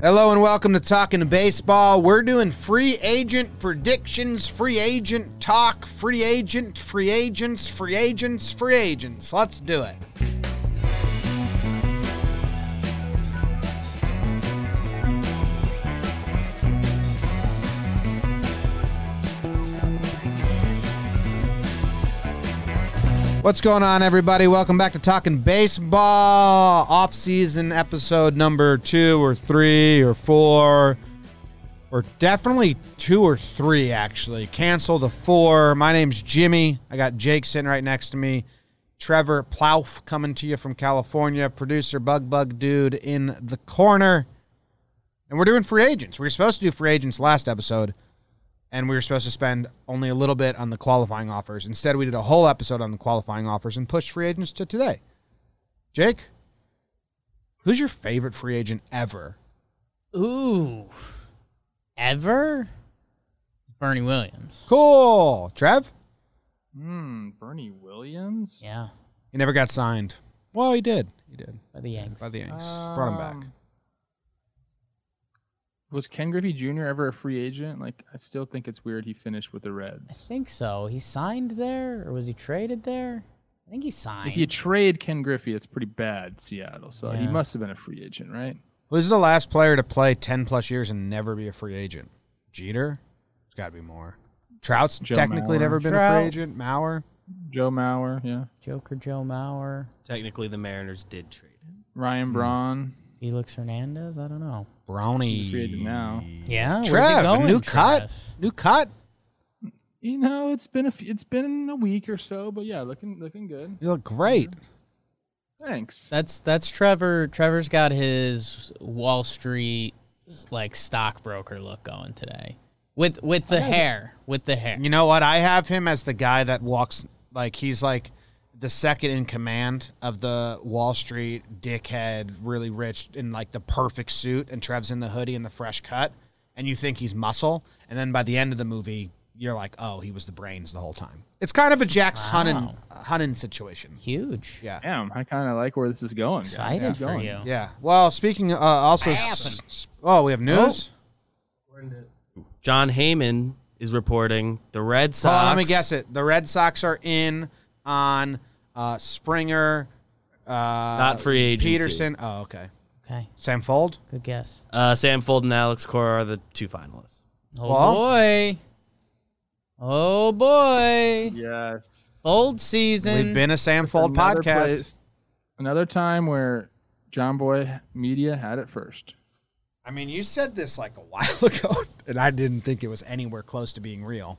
Hello and welcome to Talking Baseball. We're doing free agent predictions, free agent talk, free agent, free agents, free agents, free agents. Let's do it. What's going on, everybody? Welcome back to Talking Baseball, off-season episode number two or three or four, or definitely two or three. Actually, cancel the four. My name's Jimmy. I got Jake sitting right next to me. Trevor Plouffe coming to you from California. Producer Bug Bug Dude in the corner, and we're doing free agents. We were supposed to do free agents last episode and we were supposed to spend only a little bit on the qualifying offers. Instead, we did a whole episode on the qualifying offers and pushed free agents to today. Jake, who's your favorite free agent ever? Ooh. Ever? Bernie Williams. Cool. Trev? Hmm, Bernie Williams? Yeah. He never got signed. Well, he did. He did. By the Yanks. By the Yanks. Brought him back. Was Ken Griffey Jr. ever a free agent? Like, I still think it's weird he finished with the Reds. I think so. He signed there, or was he traded there? I think he signed. If you trade Ken Griffey, it's pretty bad, Seattle. So he must have been a free agent, right? Who's the last player to play 10 plus years and never be a free agent? Jeter? There's got to be more. Trout's Joe technically Mauer. never been a free agent. Mauer? Joe Mauer, yeah. Joker Joe Mauer, Technically, the Mariners did trade him. Ryan hmm. Braun. Felix Hernandez. I don't know. Brownie. He's a free agent now. Yeah. where's he Trev, going, new cut. New cut. You know, it's been a f- it's been a week or so, but yeah, looking looking good. You look great. Thanks. That's that's Trevor. Trevor's got his Wall Street like stockbroker look going today. With with the hair. With the hair. You know what? I have him as the guy that walks like he's like the second in command of the Wall Street dickhead, really rich in like the perfect suit, and Trev's in the hoodie and the fresh cut, and you think he's muscle, and then by the end of the movie, you're like, oh, he was the brains the whole time. It's kind of a Jax Hunnam Wow. Hunnam situation. Huge. Yeah. Damn, I kind of like where this is going. guys. Excited Keep for going. you. Yeah. Well, speaking, uh, also, s- oh, we have news. Jon Heyman is reporting the Red Sox. on, let me guess it. The Red Sox are in on uh, Springer, uh, Not free agency. Peterson. Oh, okay. Okay. Sam Fuld. Good guess. Uh, Sam Fuld and Alex Cora are the two finalists. Oh Well- boy. Oh boy. Yes. Fuld season. We've been a Sam Fuld Another podcast. place- another time where Jomboy Media had it first. I mean, you said this like a while ago, and I didn't think it was anywhere close to being real.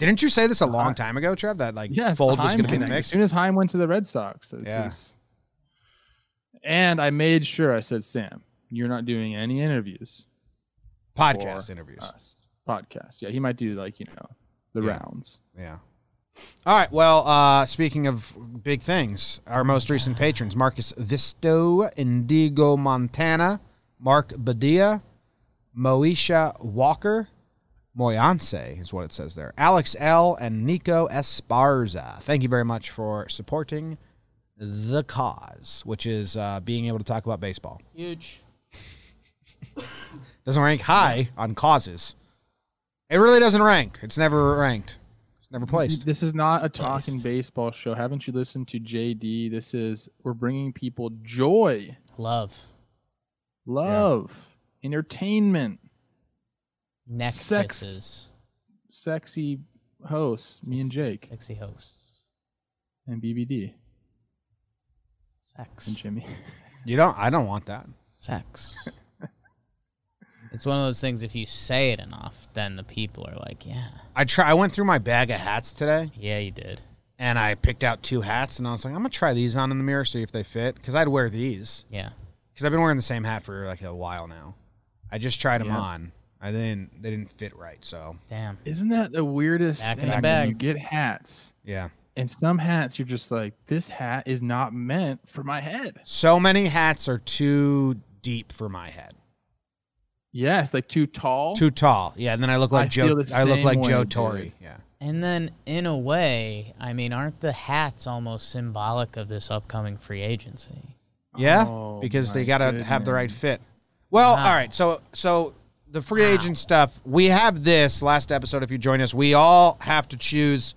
Didn't you say this a long time ago, Trev? That like Yeah, Fuld was going to be in the mix. As soon as Chaim went to the Red Sox. Yeah. is- and I made sure I said, Sam, you're not doing any interviews. Podcast interviews. Us. Podcast. Yeah, he might do like, you know, the Yeah. rounds. Yeah. All right. Well, uh, speaking of big things, our most recent patrons Marcus Visto, Indigo Montana, Mark Badia, Moesha Walker, Moyanse is what it says there, Alex L., and Nico Esparza. Thank you very much for supporting the cause, which is uh, being able to talk about baseball. Huge. Doesn't rank high on causes. It really doesn't rank. It's never ranked. It's never placed. This is not a talking Placed. baseball show. Haven't you listened to JD? This is, we're bringing people joy, Love. love, entertainment, Neck Sex. kisses. sexy hosts, me and Jake, Sexy hosts. and BBD, Sex. and Jimmy. You don't. I don't want that. Sex. it's one of those things. If you say it enough, then the people are like, "Yeah, I try. I went through my bag of hats today, yeah, you did." and I picked out two hats, and I was like, I'm gonna try these on in the mirror, see if they fit, because I'd wear these, Yeah. because I've been wearing the same hat for like a while now. I just tried them Yeah. on. I didn't. They didn't fit right. So Damn. Isn't that the weirdest Back in thing? the is bag. You get hats, yeah, and some hats you're just like, this hat is not meant for my head. so many hats are too deep for my head. Yes, like too tall. Too tall. Yeah, and then I look like I Joe. I look like way, Joe dude. Torre. Yeah. And then, in a way, I mean, aren't the hats almost symbolic of this upcoming free agency? Yeah, Oh, because they gotta have the right fit. Well, Wow. all right. So so the free agent stuff, we have this last episode. If you join us, we all have to choose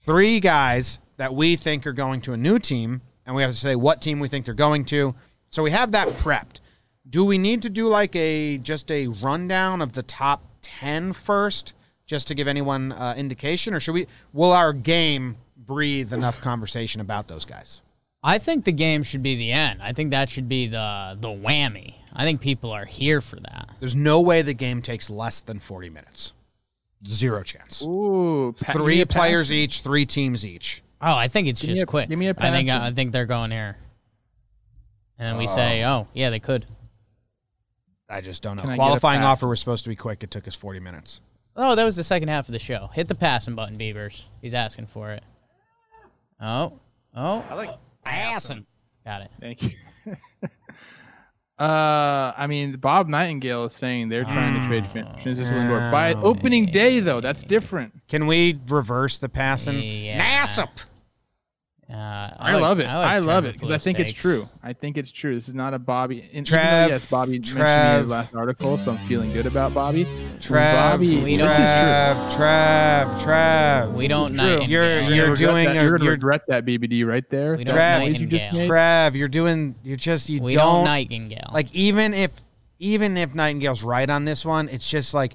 three guys that we think are going to a new team, and we have to say what team we think they're going to. So we have that prepped. Do we need to do like a just a rundown of the top 10 first, just to give anyone uh, indication, or should we? Will our game breathe enough conversation about those guys? I think the game should be the end. I think that should be the the whammy. I think people are here for that. There's no way the game takes less than 40 minutes. Zero chance. Ooh, pa- three players each, three teams each. Oh, I think it's Give just a- quick. give me a I think pass. Uh, I think they're going here. And then we say, oh. oh, yeah, they could. I just don't know. Can I get a Qualifying offer was supposed to be quick. It took us 40 minutes. Oh, that was the second half of the show. Hit the passing button, Beavers. He's asking for it. Oh, oh, I like passing. Got it. Thank you. uh, I mean, Bob Nightingale is saying they're trying to trade Fin- Francisco Lindor by Oh, opening day, though. That's different. Can we reverse the passing? Yeah. Nassip. Uh, I, like- love it. like I, love it because I Blue think it's true. I think it's true. This is not a Bobby. And even though, yes, Bobby mentioned me in Trev. his last article, so I'm feeling good about Bobby. When Trev, Bobby, We this don't- is true. Trev, Trev, Trev. We don't True. nightingale. You're- You're, you're doing that. a- You're gonna you're- regret that BBD right there. We That don't you just nightingale. made. Trev, you're doing. You're just you we don't, don't nightingale. like even if even if Nightingale's right on this one, it's just like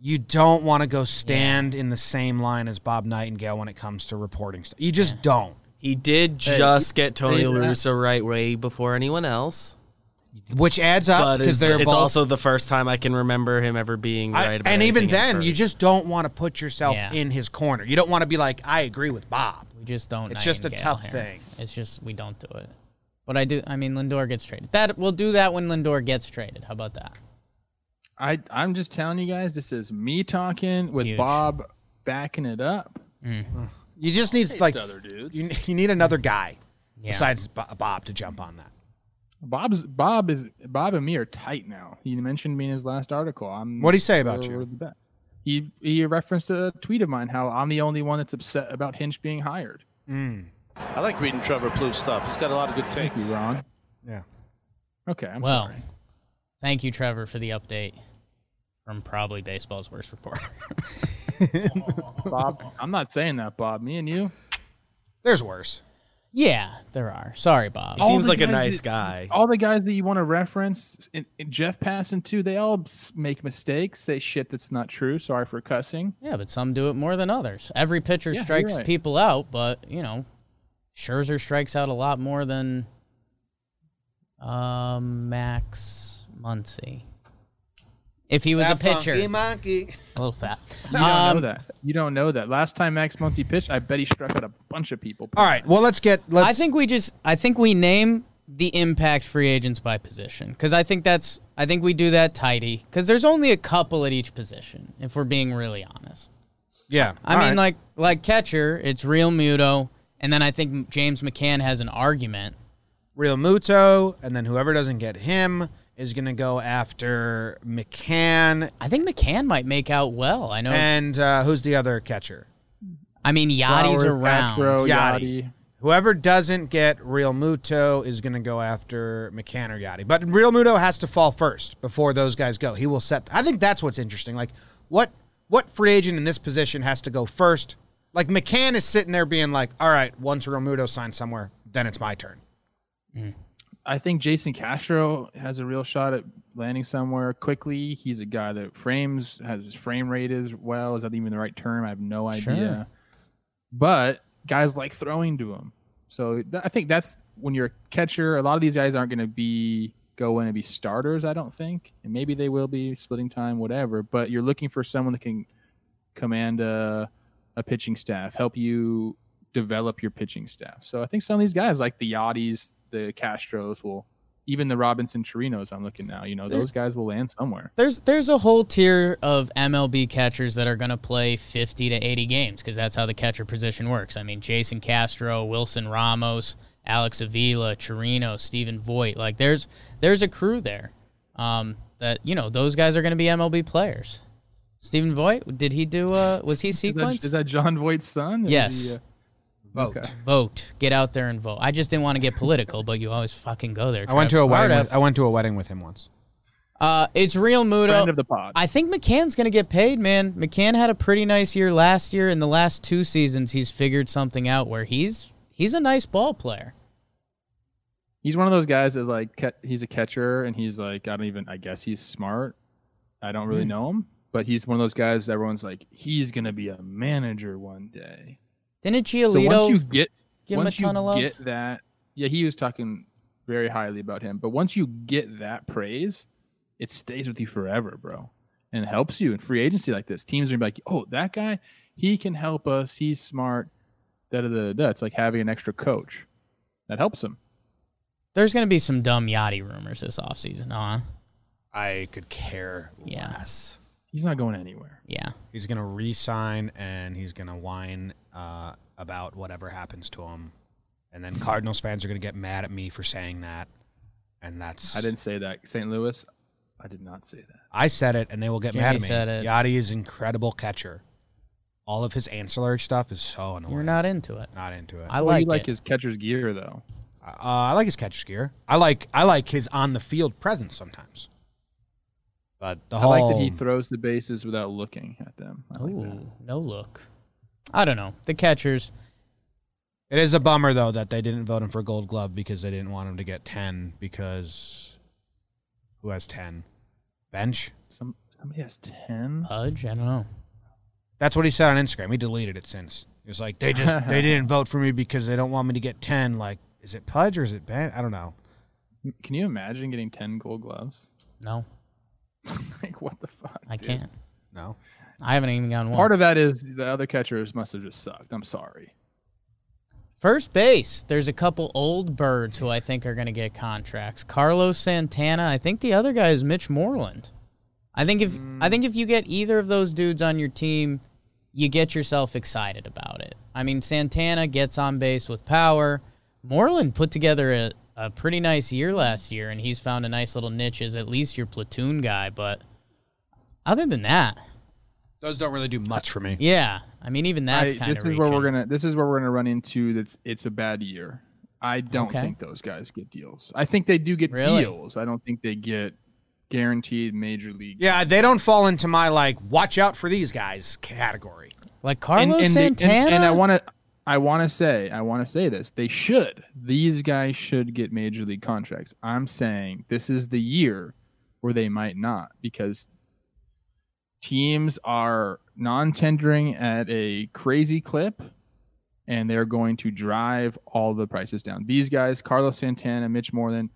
you don't want to go stand in the same line as Bob Nightingale when it comes to reporting stuff. You just don't. He did Hey, just get Tony say La. Russa right way before anyone else. Which adds up But because it's, they're it's both also the first time I can remember him ever being I- right about and even then, you just don't want to put yourself Yeah. in his corner. You don't want to be like, I agree with Bob. we just don't. It's just a tough here. thing. It's just we don't do it. But I do. I mean, Lindor gets traded. That we'll do that when Lindor gets traded. How about that? I I'm just telling you guys, this is me talking with Huge. Bob backing it up. Mm. You just need like other dudes. you, you need another guy Yeah. besides Bob to jump on that. Bob's Bob is Bob and me are tight now. He mentioned me in his last article. I'm What did he say about you? the best. He he referenced a tweet of mine how I'm the only one that's upset about Hinch being hired. Mm. I like reading Trevor Plouffe stuff. He's got a lot of good takes. You Ron? Yeah. Okay, I'm well, sorry. thank you, Trevor, for the update from probably baseball's worst reporter. Bob, I'm not saying that, Bob. Me and you, There's worse. yeah, there are. Sorry, Bob. He seems like a nice that- guy. all the guys that you want to reference, in, in Jeff Passan too, they all make mistakes, say shit that's not true. Sorry for cussing. Yeah, but some do it more than others. Every pitcher Yeah, strikes right. people out, but you know, Scherzer strikes out a lot more than um, Max Muncy. If he was a pitcher, funky monkey. a little fat. You don't Um, know that. You don't know that. Last time Max Muncy pitched, I bet he struck out a bunch of people. All right. Well, let's get. Let's. I think we just I think we name the impact free agents by position because I think that's I think we do that tidy because there's only a couple at each position if we're being really honest. Yeah. I mean, right. like like catcher, it's Realmuto, and then I think James McCann has an argument. Realmuto, and then whoever doesn't get him is going to go after McCann. I think McCann might make out well. I know. And uh, who's the other catcher? I mean, Yadi's Flowers, around. Castro, Yadi. Yadi. Whoever doesn't get Realmuto is going to go after McCann or Yadi. But Realmuto has to fall first before those guys go. He will set. I think that's what's interesting. Like, what what free agent in this position has to go first? Like McCann is sitting there being like, "All right, once Real Muto signs somewhere, then it's my turn." I think Jason Castro has a real shot at landing somewhere quickly. He's a guy that frames has his frame rate as well. Is that even the right term? I have no idea. Sure. But guys like throwing to him. So th- I think that's when you're a catcher. A lot of these guys aren't going to be go in and be starters. I don't think, and maybe they will be splitting time, whatever. But you're looking for someone that can command a, a pitching staff, help you develop your pitching staff. So I think some of these guys, like the Yadis, the Castros, will even the Robinson Chirinos. I'm looking now. You know, those guys will land somewhere. There's there's a whole tier of MLB catchers that are going to play 50 to 80 games because that's how the catcher position works. I mean, Jason Castro, Wilson Ramos, Alex Avila, Chirino, Stephen Vogt. Like there's there's a crew there um, that you know those guys are going to be MLB players. Stephen Vogt, did he do? Uh, was he Is that, sequence? is that Jon Voight's son? Yes. he, uh, Vote. Okay. vote. Get out there and vote. I just didn't want to get political, but you always fucking go there. I went to a wedding. Hard With, F. I went to a wedding with him once. Uh, it's Realmuto. Friend of the pod. I think McCann's going to get paid, man. McCann had a pretty nice year last year. In the last two seasons, he's figured something out where he's he's a nice ball player. he's one of those guys that like he's a catcher and he's like I don't even I guess he's smart. I don't really Mm. know him, but he's one of those guys that everyone's like he's gonna be a manager one day. Didn't So once you get give him a ton you of love? get that, yeah, he was talking very highly about him. But once you get that praise, it stays with you forever, bro, and it helps you in free agency like this. Teams are gonna be like, oh, that guy, he can help us. He's smart. Da da da da. It's like having an extra coach that helps him. There's going to be some dumb Yadi rumors this offseason, huh? I could care Yeah. less. He's not going anywhere. Yeah. He's gonna re-sign and he's gonna whine uh, about whatever happens to him, and then Cardinals fans are gonna get mad at me for saying that, and that's I didn't say that. St. Louis, I did not say that. I said it, and they will get Jimmy mad at me. said it. Yadi is incredible catcher. All of his ancillary stuff is so annoying. You're not into it. not into it. I Well, like you like it. his catcher's gear though. Uh, I like his catcher's gear. I like I like his on the field presence sometimes. But the I whole like that he throws the bases without looking at them. I like. Ooh, no look. I don't know. The catchers. it is a bummer though that they didn't vote him for Gold Glove because they didn't want him to get ten because who has ten? Bench. Some somebody has ten. Pudge? I don't know. That's what he said on Instagram. He deleted it since. He was like, they just they didn't vote for me because they don't want me to get ten. Like, is it Pudge or is it Ben? I don't know. Can you imagine getting ten gold gloves? No, like what the fuck? I dude? can't. No. I haven't even gotten one. Part of that is the other catchers must have just sucked. I'm sorry. First base, there's a couple old birds who I think are going to get contracts. Carlos Santana. I think the other guy is Mitch Moreland. I think if I think if you get either of those dudes on your team, you get yourself excited about it. I mean, Santana gets on base with power. Moreland put together a, a pretty nice year last year, and he's found a nice little niche as at least your platoon guy. But other than that, Those don't really do much for me. yeah, I mean, even that's I- kind this of is where we're gonna. This is where we're gonna run into that. It's a bad year. I don't Okay. think those guys get deals. I think they do get Really? deals. I don't think they get guaranteed major league. Yeah, they don't fall into my like watch out for these guys category. like Carlos and, and they- and- Santana. and I want to. I want to say, I want to say this. They should. These guys should get major league contracts. I'm saying this is the year where they might not because teams are non-tendering at a crazy clip and they're going to drive all the prices down. These guys, Carlos Santana, Mitch Moreland,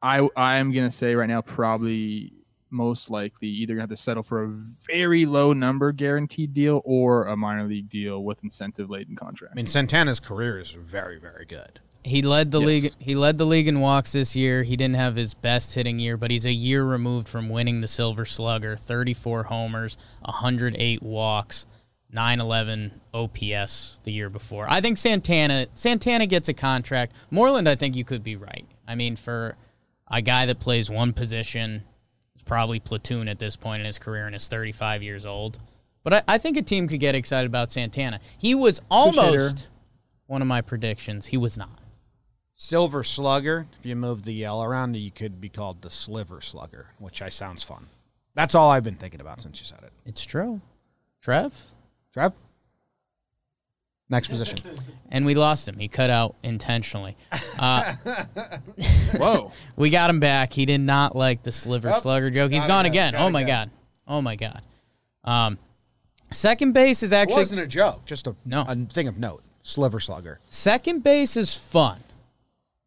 I I am going to say right now probably most likely either going to have to settle for a very low number guaranteed deal or a minor league deal with incentive laden contract. I mean, Santana's career is very, very good. He led the Yes. league. He led the league in walks this year. He didn't have his best hitting year, but he's a year removed from winning the Silver Slugger. 34 homers, 108 walks, 911 OPS the year before. I think Santana Santana gets a contract. Moreland, I think you could be right. I mean, for a guy that plays one position, is probably platoon at this point in his career and is 35 years old. But I, I think a team could get excited about Santana. He was almost one of my predictions. He was not. Silver Slugger. If you move the L around, you could be called the Sliver Slugger, which I sounds fun. That's all I've been thinking about since you said it. It's true. Trev? Trev. Next position. And we lost him. He cut out intentionally. Uh, Whoa. we got him back. He did not like the sliver slugger joke. He's gone again. again. Oh my it god. Oh my god. Um, second base is It actually wasn't a joke, just a, No. a thing of note. Sliver Slugger. second base is fun.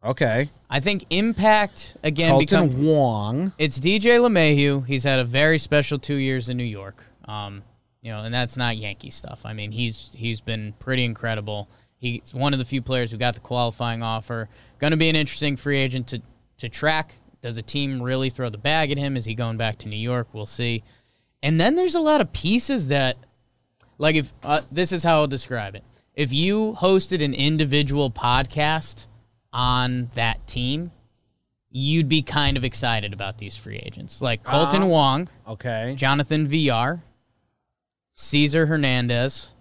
Okay. I think impact again Kolten become Wong. It's DJ LeMahieu. He's had a very special two years in New York. Um, you know, and that's not Yankee stuff. I mean, he's he's been pretty incredible. He's one of the few players who got the qualifying offer. Going to be an interesting free agent to to track. Does a team really throw the bag at him? Is he going back to New York? We'll see. And then there's a lot of pieces that, like, if uh, this is how I'll describe it. If you hosted an individual podcast on that team, you'd be kind of excited about these free agents, like Kolten Uh, Wong, Okay. Jonathan Villar, Cesar Hernandez,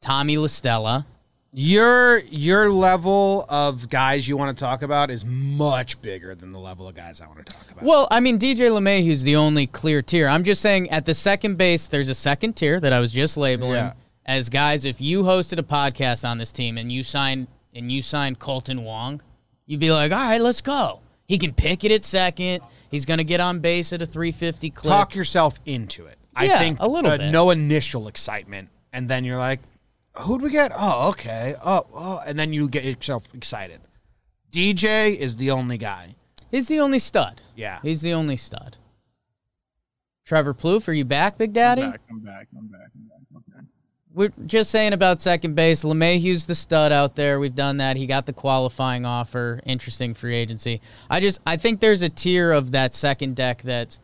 Tommy La Stella. Your your level of guys you want to talk about is much bigger than the level of guys I want to talk about. Well, I mean, DJ LeMahieu's the only clear tier. I'm just saying at the second base, there's a second tier that I was just labeling Yeah. as guys. If you hosted a podcast on this team and you signed and you signed Kolten Wong, you'd be like, all right, let's go. He can pick it at second. He's going to get on base at a 350 clip. talk yourself into it. I Yeah, think a little uh, bit. no initial excitement, and then you're like, "Who'd we get? Oh, okay. Oh, oh," and then you get yourself excited. DJ is the only guy. He's the only stud. Yeah. He's the only stud. Trevor Plouffe, are you back, Big Daddy? I'm back. I'm back. I'm back. I'm back. Okay. We're just saying about second base. LeMahieu's the stud out there. We've done that. He got the qualifying offer. Interesting free agency. I just I think there's a tier of that second deck that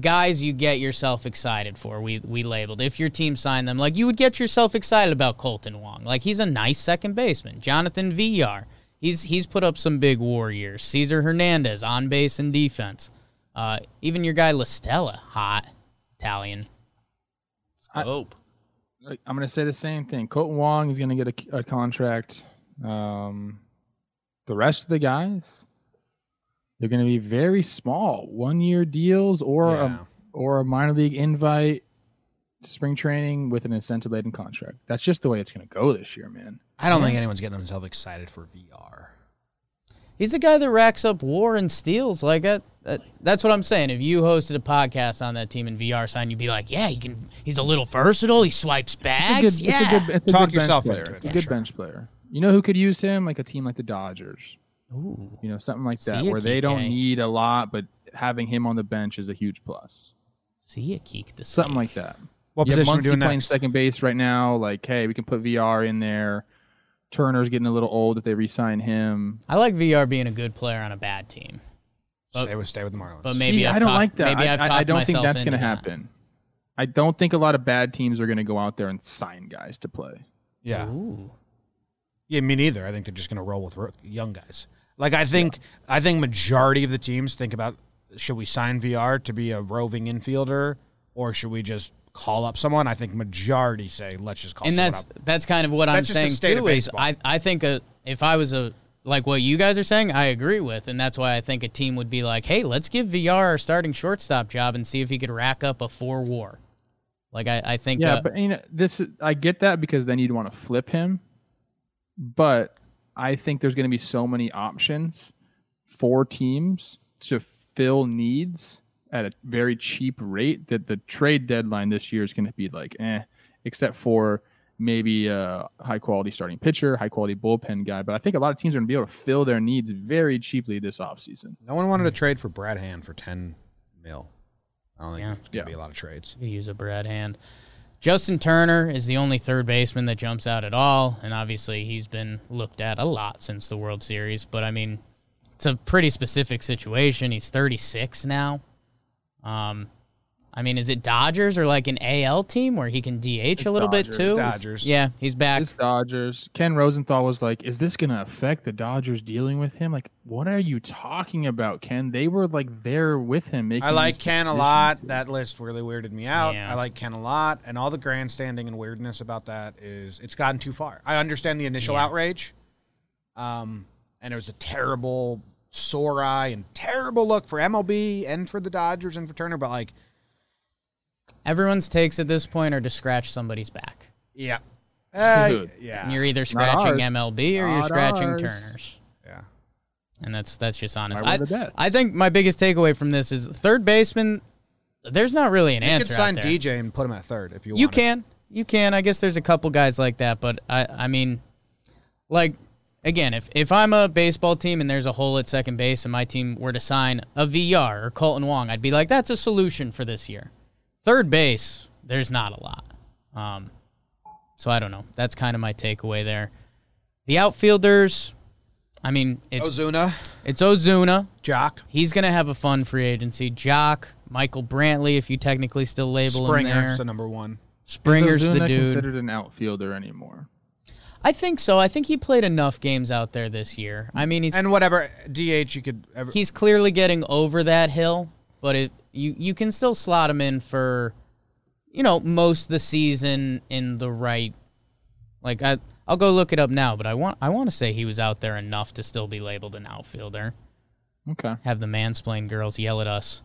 guys you get yourself excited for. We we labeled if your team signed them like you would get yourself excited about Kolten Wong. Like he's a nice second baseman. Jonathan Villar. He's he's put up some big war years. Cesar Hernandez on base and defense. Uh, even your guy La Stella, hot Italian. Scope. Like, I'm going to say the same thing. Kolten Wong is going to get a, a contract. Um, the rest of the guys, they're going to be very small, one year deals or Yeah. a or a minor league invite, to spring training with an incentive laden contract. That's just the way it's going to go this year, man. I don't think anyone's getting themselves excited for Villar. He's a guy that racks up WAR and steals. Like that's what I'm saying. If you hosted a podcast on that team in Villar sign, you'd be like, "Yeah, he can. He's a little versatile. He swipes It's bags. a good, yeah, it's a good, it's a Talk good yourself player. into it, It's a for good sure. bench player. You know who could use him? Like a team like the Dodgers. Ooh. You know, something like that, See ya, where they don't need a lot, but having him on the bench is a huge plus. See a keek the Something snake. like that. What you have position are we Muncy doing playing next? second base right now. Like, hey, we can put Villar in there. Turner's getting a little old if they re-sign him. I like Villar being a good player on a bad team, Stay with stay with the Marlins. but maybe See, I've I don't talked- like that. Maybe I, I've I- talked I don't think that's going to happen. I don't think a lot of bad teams are going to go out there and sign guys to play. yeah, Ooh. yeah, me neither. I think they're just going to roll with young guys. Like I think I think majority of the teams think about should we sign Villar to be a roving infielder or should we just call up someone? I think majority say let's just call and someone that's up. that's kind of what I'm That's just the saying too. Is. I I think a if I was a like what you guys are saying, I agree with, and that's why I think a team would be like, hey, let's give Villar our starting shortstop job and see if he could rack up a four WAR. Like I I think Yeah, uh, but you know, this I get that because then you'd want to flip him. But I think there's going to be so many options for teams to fill needs at a very cheap rate that the trade deadline this year is going to be like eh, except for maybe a high quality starting pitcher, high quality bullpen guy. But I think a lot of teams are going to be able to fill their needs very cheaply this offseason. no one wanted to trade for Brad Hand for ten mil. I don't think Yeah. it's going to Yeah. be a lot of trades. could use a Brad Hand. Justin Turner is the only third baseman that jumps out at all, and obviously he's been looked at a lot since the World Series. But I mean, it's a pretty specific situation. He's 36 now. Um, I mean, is it Dodgers or like an AL team where he can DH a little Dodgers. bit too? Dodgers. Yeah, he's back. It's Dodgers. Ken Rosenthal was like, "Is this going to affect the Dodgers dealing with him?" Like, what are you talking about, Ken? They were like there with him. Making I like Ken a decisions. lot. That list really weirded me out. Yeah. I like Ken a lot, and all the grandstanding and weirdness about that is it's gotten too far. I understand the initial Yeah. outrage, um, and it was a terrible sore eye and terrible look for MLB and for the Dodgers and for Turner. But like, Everyone's takes at this point are to scratch somebody's back. yeah, Uh, yeah, And you're either scratching. MLB or you're scratching ours. Turner's. yeah. And that's that's just honest. I, would they bet? I think my biggest takeaway from this is third baseman. There's not really an answer. You can sign out there. DJ and put him at third if you. Want. You wanted. can, you can. I guess there's a couple guys like that, but I, I mean, like again, if if I'm a baseball team and there's a hole at second base and my team were to sign a Villar or Kolten Wong, I'd be like, that's a solution for this year. Third base, there's not a lot. Um, so I don't know. That's kind of my takeaway there. The outfielders, I mean, it's Ozuna, it's Ozuna. Joc, He's gonna have a fun free agency. Joc, Michael Brantley, if you technically still label him Springer, there. so number one. Springer's Is the dude. considered an outfielder anymore? I think so. I think he played enough games out there this year. I mean, he's And whatever DH you could. Ever, he's clearly getting over that hill, but it you you can still slot him in for, you know, most of the season in the right. Like I I'll go look it up now, but I want I want to say he was out there enough to still be labeled an outfielder. Okay. Have the mansplain girls yell at us.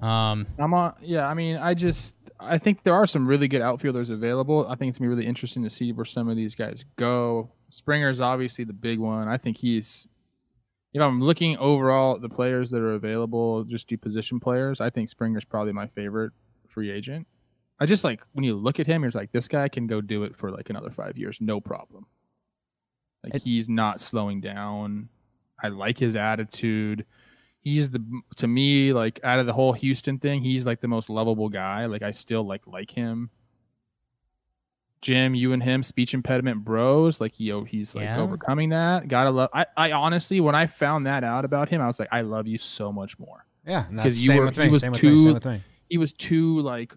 Um, I'm on. Yeah, I mean, I just I think there are some really good outfielders available. I think it's gonna be really interesting to see where some of these guys go. Springer's obviously the big one. I think he's. If I'm looking overall at the players that are available, just do position players. I think Springer's probably my favorite free agent. I just like when you look at him, you're like, this guy can go do it for like another five years, no problem. Like It- he's not slowing down. I like his attitude. He's the to me like out of the whole Houston thing, he's like the most lovable guy. Like I still like like him. Jim, you and him, speech impediment bros. Like he he's like Yeah. overcoming that. Gotta love. I I honestly, when I found that out about him, I was like, I love you so much more. Yeah, and 'Cause that's you same were- with he me. was Same with me. too- Same with me. he was too like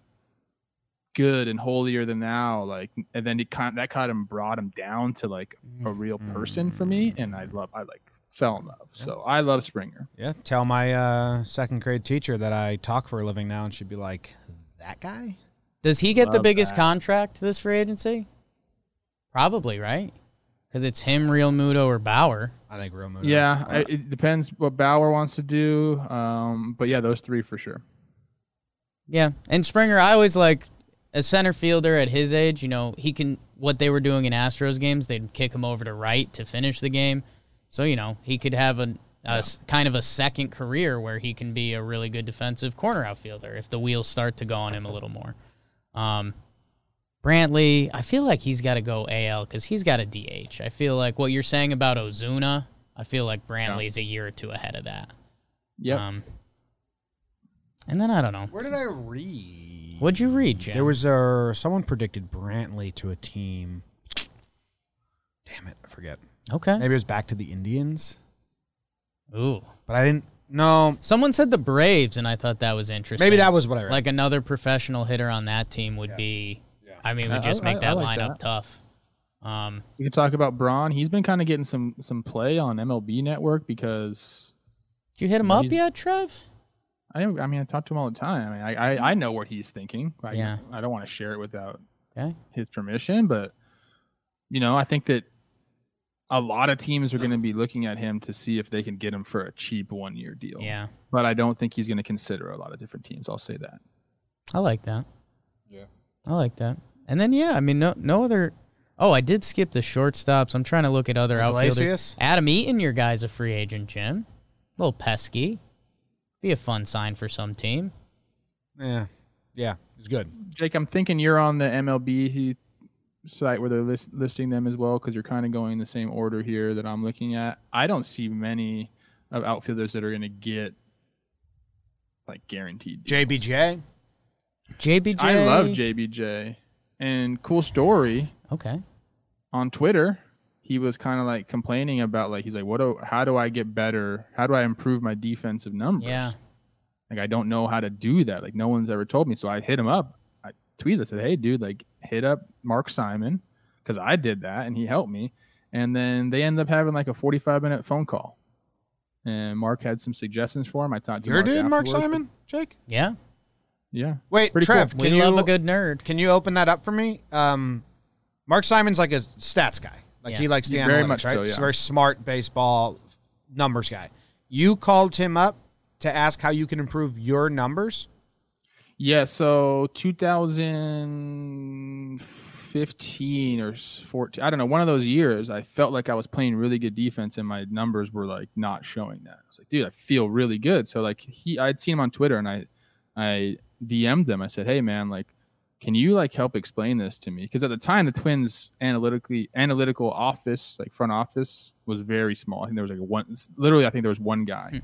good and holier than thou like and then he kind that kind of brought him down to like a real person for me and i love i like fell in love so i love springer Yeah, tell my uh, second grade teacher that I talk for a living now, and she'd be like, "That guy." Does he get the biggest that. contract this free agency? Probably right, because it's him, Realmuto, or Bauer. I think Realmuto. yeah I, it depends what bauer wants to do um but yeah those three for sure Yeah, and Springer, I always like a center fielder at his age. You know, he can what they were doing in Astros games. They'd kick him over to right to finish the game, so you know he could have a, a s- kind of a second career where he can be a really good defensive corner outfielder if the wheels start to go on him a little more. Um, Brantley, I feel like he's got to go AL because he's got a DH. I feel like what you're saying about Ozuna, I feel like Brantley's a year or two ahead of that. yep Um, and then I don't know. Where did I read? What'd you read, Jim? There was a someone predicted Brantley to a team. Damn it, I forget. okay. Maybe it was back to the Indians, Ooh. but I didn't. No, Someone said the Braves, and I thought that was interesting. maybe that was what I read. like another professional hitter on that team would be. I mean, would just I- make I that like lineup that. tough. Um, we can talk about braun he's been kind of getting some some play on mlb network because did you hit him up yet, Trev? I, I mean, I talk to him all the time. I mean, I, I, I know what he's thinking. I, Yeah. I don't want to share it without Okay. his permission, but you know, I think that a lot of teams are going to be looking at him to see if they can get him for a cheap one year deal. Yeah, But I don't think he's going to consider a lot of different teams. I'll say that. I like that. Yeah. I like that. And then yeah, I mean, no, no other. Oh, I did skip the shortstops. I'm trying to look at other outfielders. Adam Eaton, your guy's a free agent, Jim. A little pesky. Be a fun sign for some team. yeah, yeah, it's good. Jake, I'm thinking you're on the MLB site where they're list, listing them as well because you're kind of going in the same order here that I'm looking at. I don't see many of outfielders that are going to get like guaranteed. deals. JBJ. JBJ. I love JBJ. And cool story Okay. on Twitter, he was kind of like complaining about like he's like, what do how do I get better? How do I improve my defensive numbers? Yeah. Like I don't know how to do that. Like no one's ever told me. So I hit him up. I tweeted, I said, Hey dude, like hit up Mark Simon because I did that and he helped me. And then they ended up having like a 45 minute phone call. And Mark had some suggestions for him. I talked to Your Mark dude, Mark. Simon, Jake. Yeah. Yeah. Wait, Pretty Trev, cool. We can you love a good nerd. can you open that up for me? Um, Mark Simon's like a stats guy. Like Yeah. he likes the Yeah, very analytics, much right? so, He's a yeah. very smart baseball numbers guy. You called him up to ask how you can improve your numbers. Yeah, so 2015 or 14, I don't know, one of those years, I felt like I was playing really good defense and my numbers were like not showing that. I was like, dude, I feel really good. So like he, I'd seen him on Twitter and I, I DM'd them. I said, hey man, like, can you like help explain this to me? Because at the time, the Twins analytically analytical office, like front office, was very small. I think there was like one, literally, I think there was one guy. Hmm.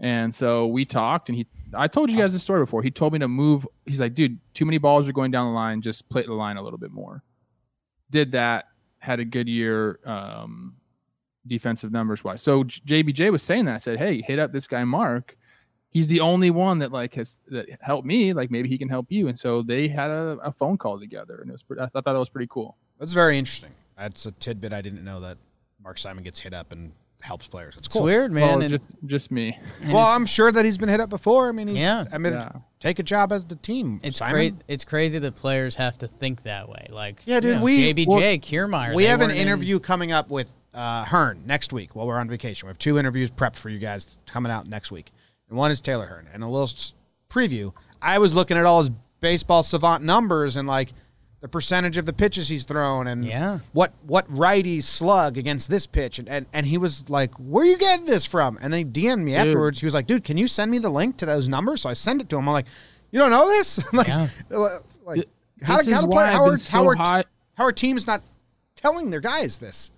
And so we talked, and he. I told you guys this story before. He told me to move. He's like, dude, too many balls are going down the line. Just play the line a little bit more. Did that. Had a good year, um, defensive numbers wise. So JBJ was saying that. Said, hey, hit up this guy Mark. He's the only one that like has that helped me. Like maybe he can help you. And so they had a, a phone call together, and it was. Pretty, I thought that was pretty cool. That's very interesting. That's a tidbit I didn't know that Mark Simon gets hit up and helps players. It's It's cool. weird, man. well, and just, just me. Well, I'm sure that he's been hit up before. I mean, he, Yeah. I mean, Yeah. take a job as the team. it's crazy. It's crazy that players have to think that way. Like, Yeah, you dude, know, we- JBJ, well, Kiermaier. We have an weren't in- interview coming up with uh, Hearn next week while we're on vacation. We have two interviews prepped for you guys coming out next week. And one is Taylor Hearn. And a little preview. I was looking at all his baseball savant numbers and like the percentage of the pitches he's thrown and Yeah. what what righties slug against this pitch and, and and he was like, Where you getting this from? And then he DM'd me afterwards. He was like, Dude, can you send me the link to those numbers? So I sent it to him. I'm like, You don't know this? like, Yeah. like Th- how, this how is to play I've how are, so how are, high- how are teams not telling their guys this?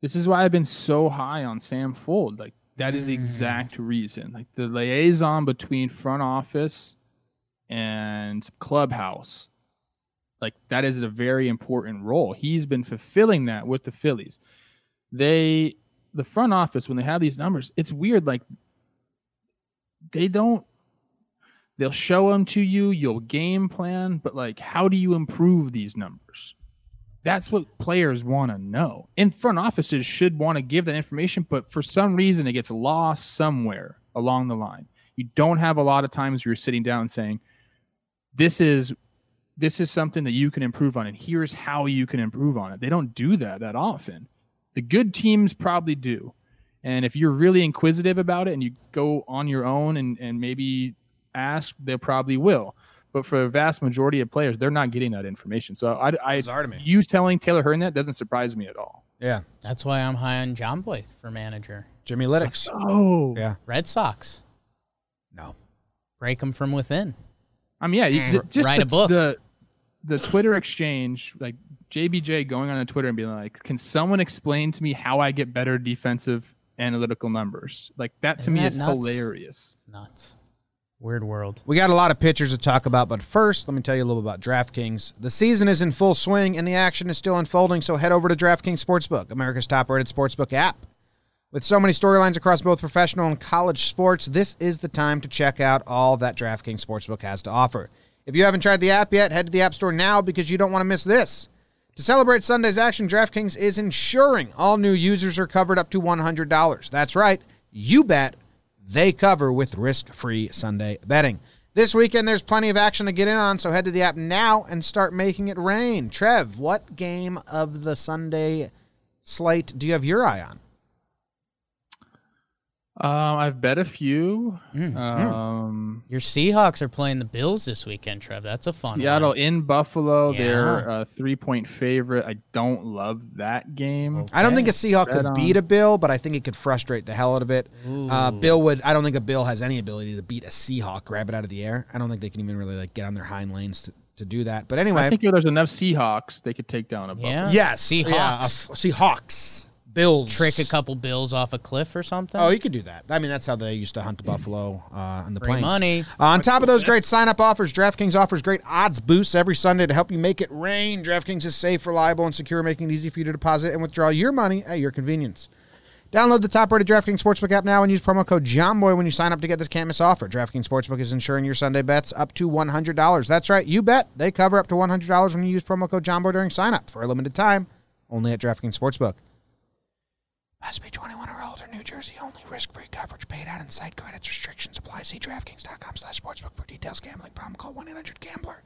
This is why I've been so high on Sam Fuld. Like that is the Mm. exact reason. Like the liaison between front office and clubhouse. Like that is a very important role. He's been fulfilling that with the Phillies. They the front office when they have these numbers, it's weird like they don't they'll show them to you, you'll game plan, but like how do you improve these numbers? That's what players want to know. And front offices should want to give that information, but for some reason it gets lost somewhere along the line. You don't have a lot of times where you're sitting down saying, This is this is something that you can improve on, and here's how you can improve on it. They don't do that that often. The good teams probably do. And if you're really inquisitive about it and you go on your own and, and maybe ask, they probably will. But for the vast majority of players, they're not getting that information. So I, I Bizarre you telling Taylor Hearn that doesn't surprise me at all. Yeah. That's why I'm high on Jomboy for manager. Jimmy Lyddix. Oh, Yeah. Red Sox No. break them from within. I mean, yeah, you, Mm. just Write the, a book. The the Twitter exchange, like JBJ going on a Twitter and being like, "Can someone explain to me how I get better defensive analytical numbers?" Like that to Isn't me that is nuts? hilarious. Nuts. Weird world. We got a lot of pitchers to talk about, but first, let me tell you a little about DraftKings. The season is in full swing and the action is still unfolding, so head over to DraftKings Sportsbook, America's top rated sportsbook app. With so many storylines across both professional and college sports, this is the time to check out all that DraftKings Sportsbook has to offer. If you haven't tried the app yet, head to the App Store now because you don't want to miss this. To celebrate Sunday's action, DraftKings is ensuring all new users are covered up to $100. That's right, you bet, they cover with risk free Sunday betting. This weekend, there's plenty of action to get in on, so head to the app now and start making it rain. Trev, what game of the Sunday slate do you have your eye on? Um, I've bet a few. Mm. Um, Your Seahawks are playing the Bills this weekend, Trev. That's a fun Seattle one. in Buffalo, they're a three point favorite. I don't love that game. I don't think a Seahawk Right could on. beat a Bill, but I think it could frustrate the hell out of it. Uh, Bill would. I don't think a Bill has any ability to beat a Seahawk, grab it out of the air. I don't think they can even really like get on their hind lanes to, to do that. But anyway, I think if there's enough Seahawks, they could take down a Buffalo. Yeah. yes, Seahawks. yeah, uh, Seahawks, Bills, Trick a couple Bills off a cliff or something. Oh, you could do that. I mean, that's how they used to hunt the buffalo uh, on the Free plains. money. Uh, on top of those great sign-up offers, DraftKings offers great odds boosts every Sunday to help you make it rain. DraftKings is safe, reliable, and secure, making it easy for you to deposit and withdraw your money at your convenience. Download the top-rated DraftKings Sportsbook app now and use promo code JOHNBOY when you sign up to get this can't offer. DraftKings Sportsbook is insuring your Sunday bets up to $100. That's right, you bet. They cover up to $100 when you use promo code JOHNBOY during sign-up for a limited time, only at DraftKings Sportsbook. Must be 21 or older. New Jersey only. Risk-free coverage paid out in site credits. Restrictions apply. See DraftKings.com slash sportsbook for details. Gambling problem. Call 1-800-GAMBLER.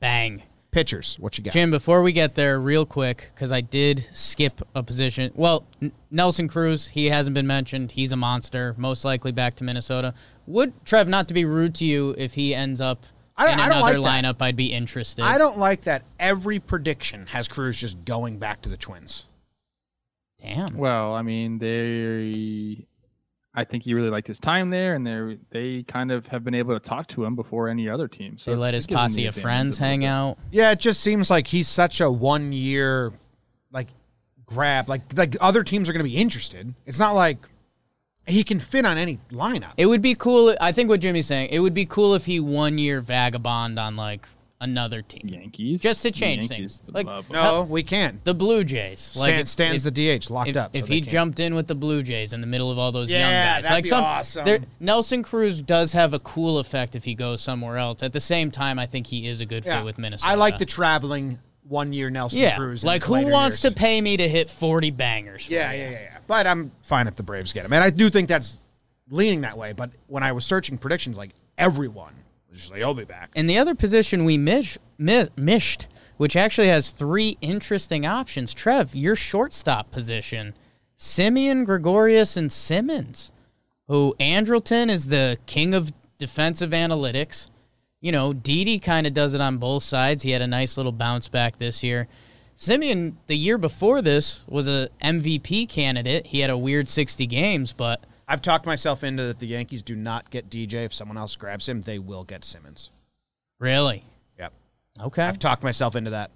Bang. Pitchers. What you got? Jim, before we get there, real quick, because I did skip a position. Well, N- Nelson Cruz, he hasn't been mentioned. He's a monster, most likely back to Minnesota. Would Trev, not to be rude to you, if he ends up I- in I don't another like that. lineup, I'd be interested. I don't like that every prediction has Cruz just going back to the Twins. Damn. Well, I mean, they. I think he really liked his time there, and they they kind of have been able to talk to him before any other team. So they let his posse of friends hang out. Yeah, it just seems like he's such a one-year, like, grab. Like, like other teams are going to be interested. It's not like he can fit on any lineup. It would be cool. I think what Jimmy's saying, it would be cool if he one year vagabond on like another team. Yankees Just to change Yankees things. Like- love him. no, we can't. The Blue Jays. Like Stan, if- Stan's if- the DH locked if, up. if they he jumped in with the Blue Jays in the middle of all those young guys, that'd like be some, awesome. there- Nelson Cruz does have a cool effect if he goes somewhere else. At the same time, I think he is a good Yeah. fit with Minnesota. I like the traveling one year Nelson Yeah, Cruz. in like who wants years. to pay me to hit 40 bangers? for Yeah, you? yeah, yeah, yeah. But I'm fine if the Braves get him, and I do think that's leaning that way. But when I was searching predictions, like everyone like, "He'll be back." And the other position we mish, mi- mished, which actually has three interesting options. Trev, your shortstop position, Semien, Gregorius, and Simmons, who Andrelton is the king of defensive analytics. You know, Didi kind of does it on both sides. He had a nice little bounce back this year. Semien, the year before this, was a MVP candidate. He had a weird 60 games, but I've talked myself into that the Yankees do not get DJ if someone else grabs him, they will get Simmons. really, Yep, okay, I've talked myself into that.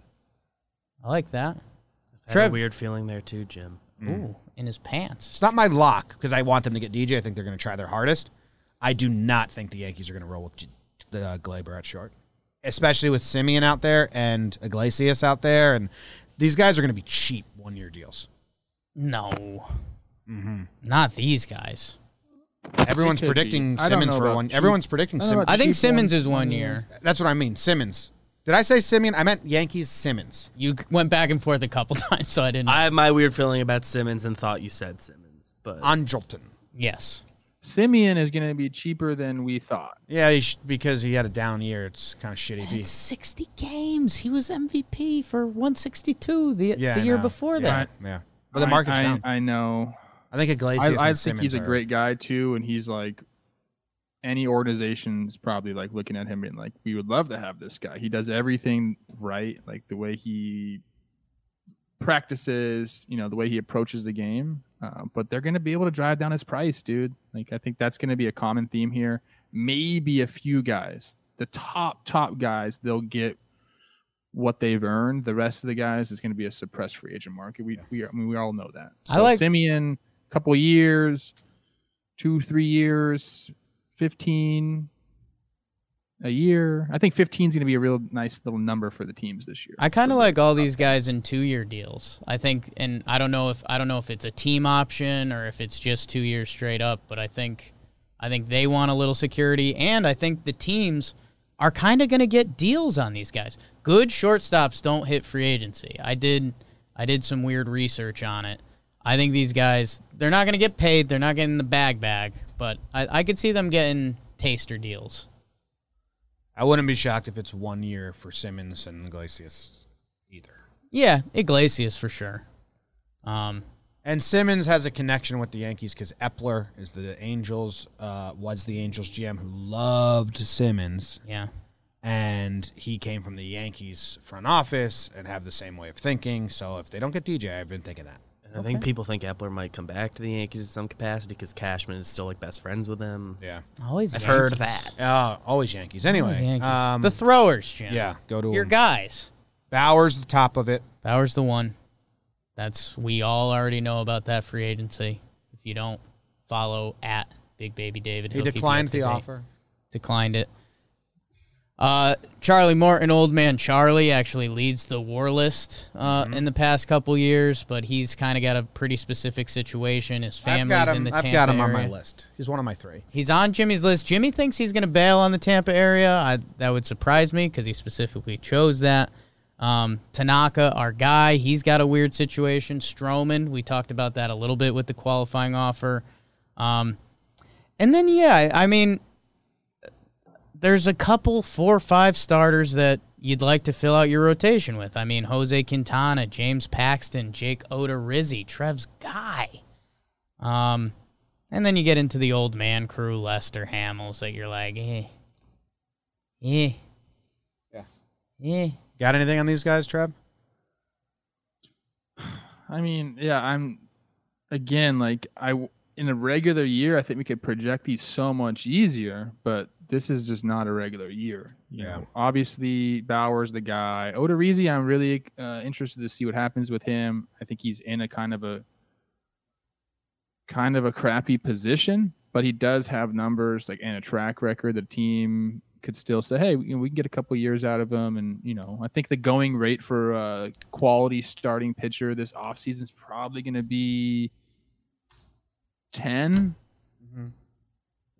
I like that. I had Trev- a weird feeling there too, Jim. Ooh, in his pants. It's not my lock because I want them to get DJ. I think they're going to try their hardest. I do not think the Yankees are going to roll with G- the uh, Gleyber at short, especially with Semien out there and Iglesias out there, and these guys are going to be cheap one year deals. No. Mm-hmm. Not these guys. Everyone's could be. predicting Simmons for one. cheap. Everyone's predicting I Simmons. I think Simmons ones. is one year. That's what I mean. Simmons. Did I say Semien? I meant Yankees Simmons. You went back and forth a couple times, so I didn't. Know. I have my weird feeling about Simmons and thought you said Simmons, but Angelton. yes. Semien is going to be cheaper than we thought. Yeah, he sh- because he had a down year. It's kind of shitty. It's 60 games. He was MVP for 162 the, yeah, the year before yeah, that. Yeah, but the I- market's I, down. I know. I think Iglesias I, I think he's a great guy too, and he's like any organization's probably like looking at him and like we would love to have this guy. He does everything right, like the way he practices, you know, the way he approaches the game. Uh, but they're going to be able to drive down his price, dude. Like I think that's going to be a common theme here. Maybe a few guys, the top top guys, they'll get what they've earned. The rest of the guys is going to be a suppressed free agent market. We we I mean we all know that. I like- Semien, couple years, two three years, fifteen a year. I think 15 is going to be a real nice little number for the teams this year. I kind of like all these guys in two-year deals. I think, and I don't know if I don't know if it's a team option or if it's just two years straight up. But I think, I think they want a little security, and I think the teams are kind of going to get deals on these guys. Good shortstops don't hit free agency. I did, I did some weird research on it. I think these guys, they're not going to get paid. They're not getting the bag bag, but I, I could see them getting taster deals. I wouldn't be shocked if it's one year for Simmons and Iglesias either. Yeah, Iglesias for sure. Um, And Simmons has a connection with the Yankees because Eppler is the Angels, uh, was the Angels GM who loved Simmons, yeah. and he came from the Yankees front office and have the same way of thinking. So if they don't get DJ, I've been thinking that. And I think people think Eppler might come back to the Yankees in some capacity because Cashman is still like best friends with him. Yeah, Always. I've heard that. uh, always Yankees. Anyway, Always Yankees. um, the throwers, Jim. yeah, go to Your him. guys. Bauer's the top of it. Bauer's the one. That's we all already know about that free agency. If you don't follow at Big Baby David, He he'll keep you declined the date. offer. Declined it. Uh, Charlie Morton, old man Charlie, actually leads the war list uh, Mm-hmm. in the past couple years, but he's kind of got a pretty specific situation. His I've family's got in the I've Tampa got him on my list. He's one of my three. He's on Jimmy's list. Jimmy thinks he's going to bail on the Tampa area. I, that would surprise me because he specifically chose that. Um, Tanaka, our guy, he's got a weird situation. Stroman, we talked about that a little bit with the qualifying offer. Um, and then, yeah, I mean, there's a couple four or five starters that you'd like to fill out your rotation with. I mean, Jose Quintana, James Paxton, Jake Odorizzi, Trev's guy. Um, and then you get into the old man crew, Lester Hamels, that you're like, eh, eh, Yeah. eh. Got anything on these guys, Trev? I mean, yeah, I'm again like I in a regular year, I think we could project these so much easier, but this is just not a regular year. You Yeah. know, obviously Bauer's the guy. Odorizzi, I'm really uh, interested to see what happens with him. I think he's in a kind of a kind of a crappy position, but he does have numbers like and a track record. The team could still say, hey, you know, we can get a couple years out of him. And, you know, I think the going rate for a quality starting pitcher this offseason is probably going to be 10.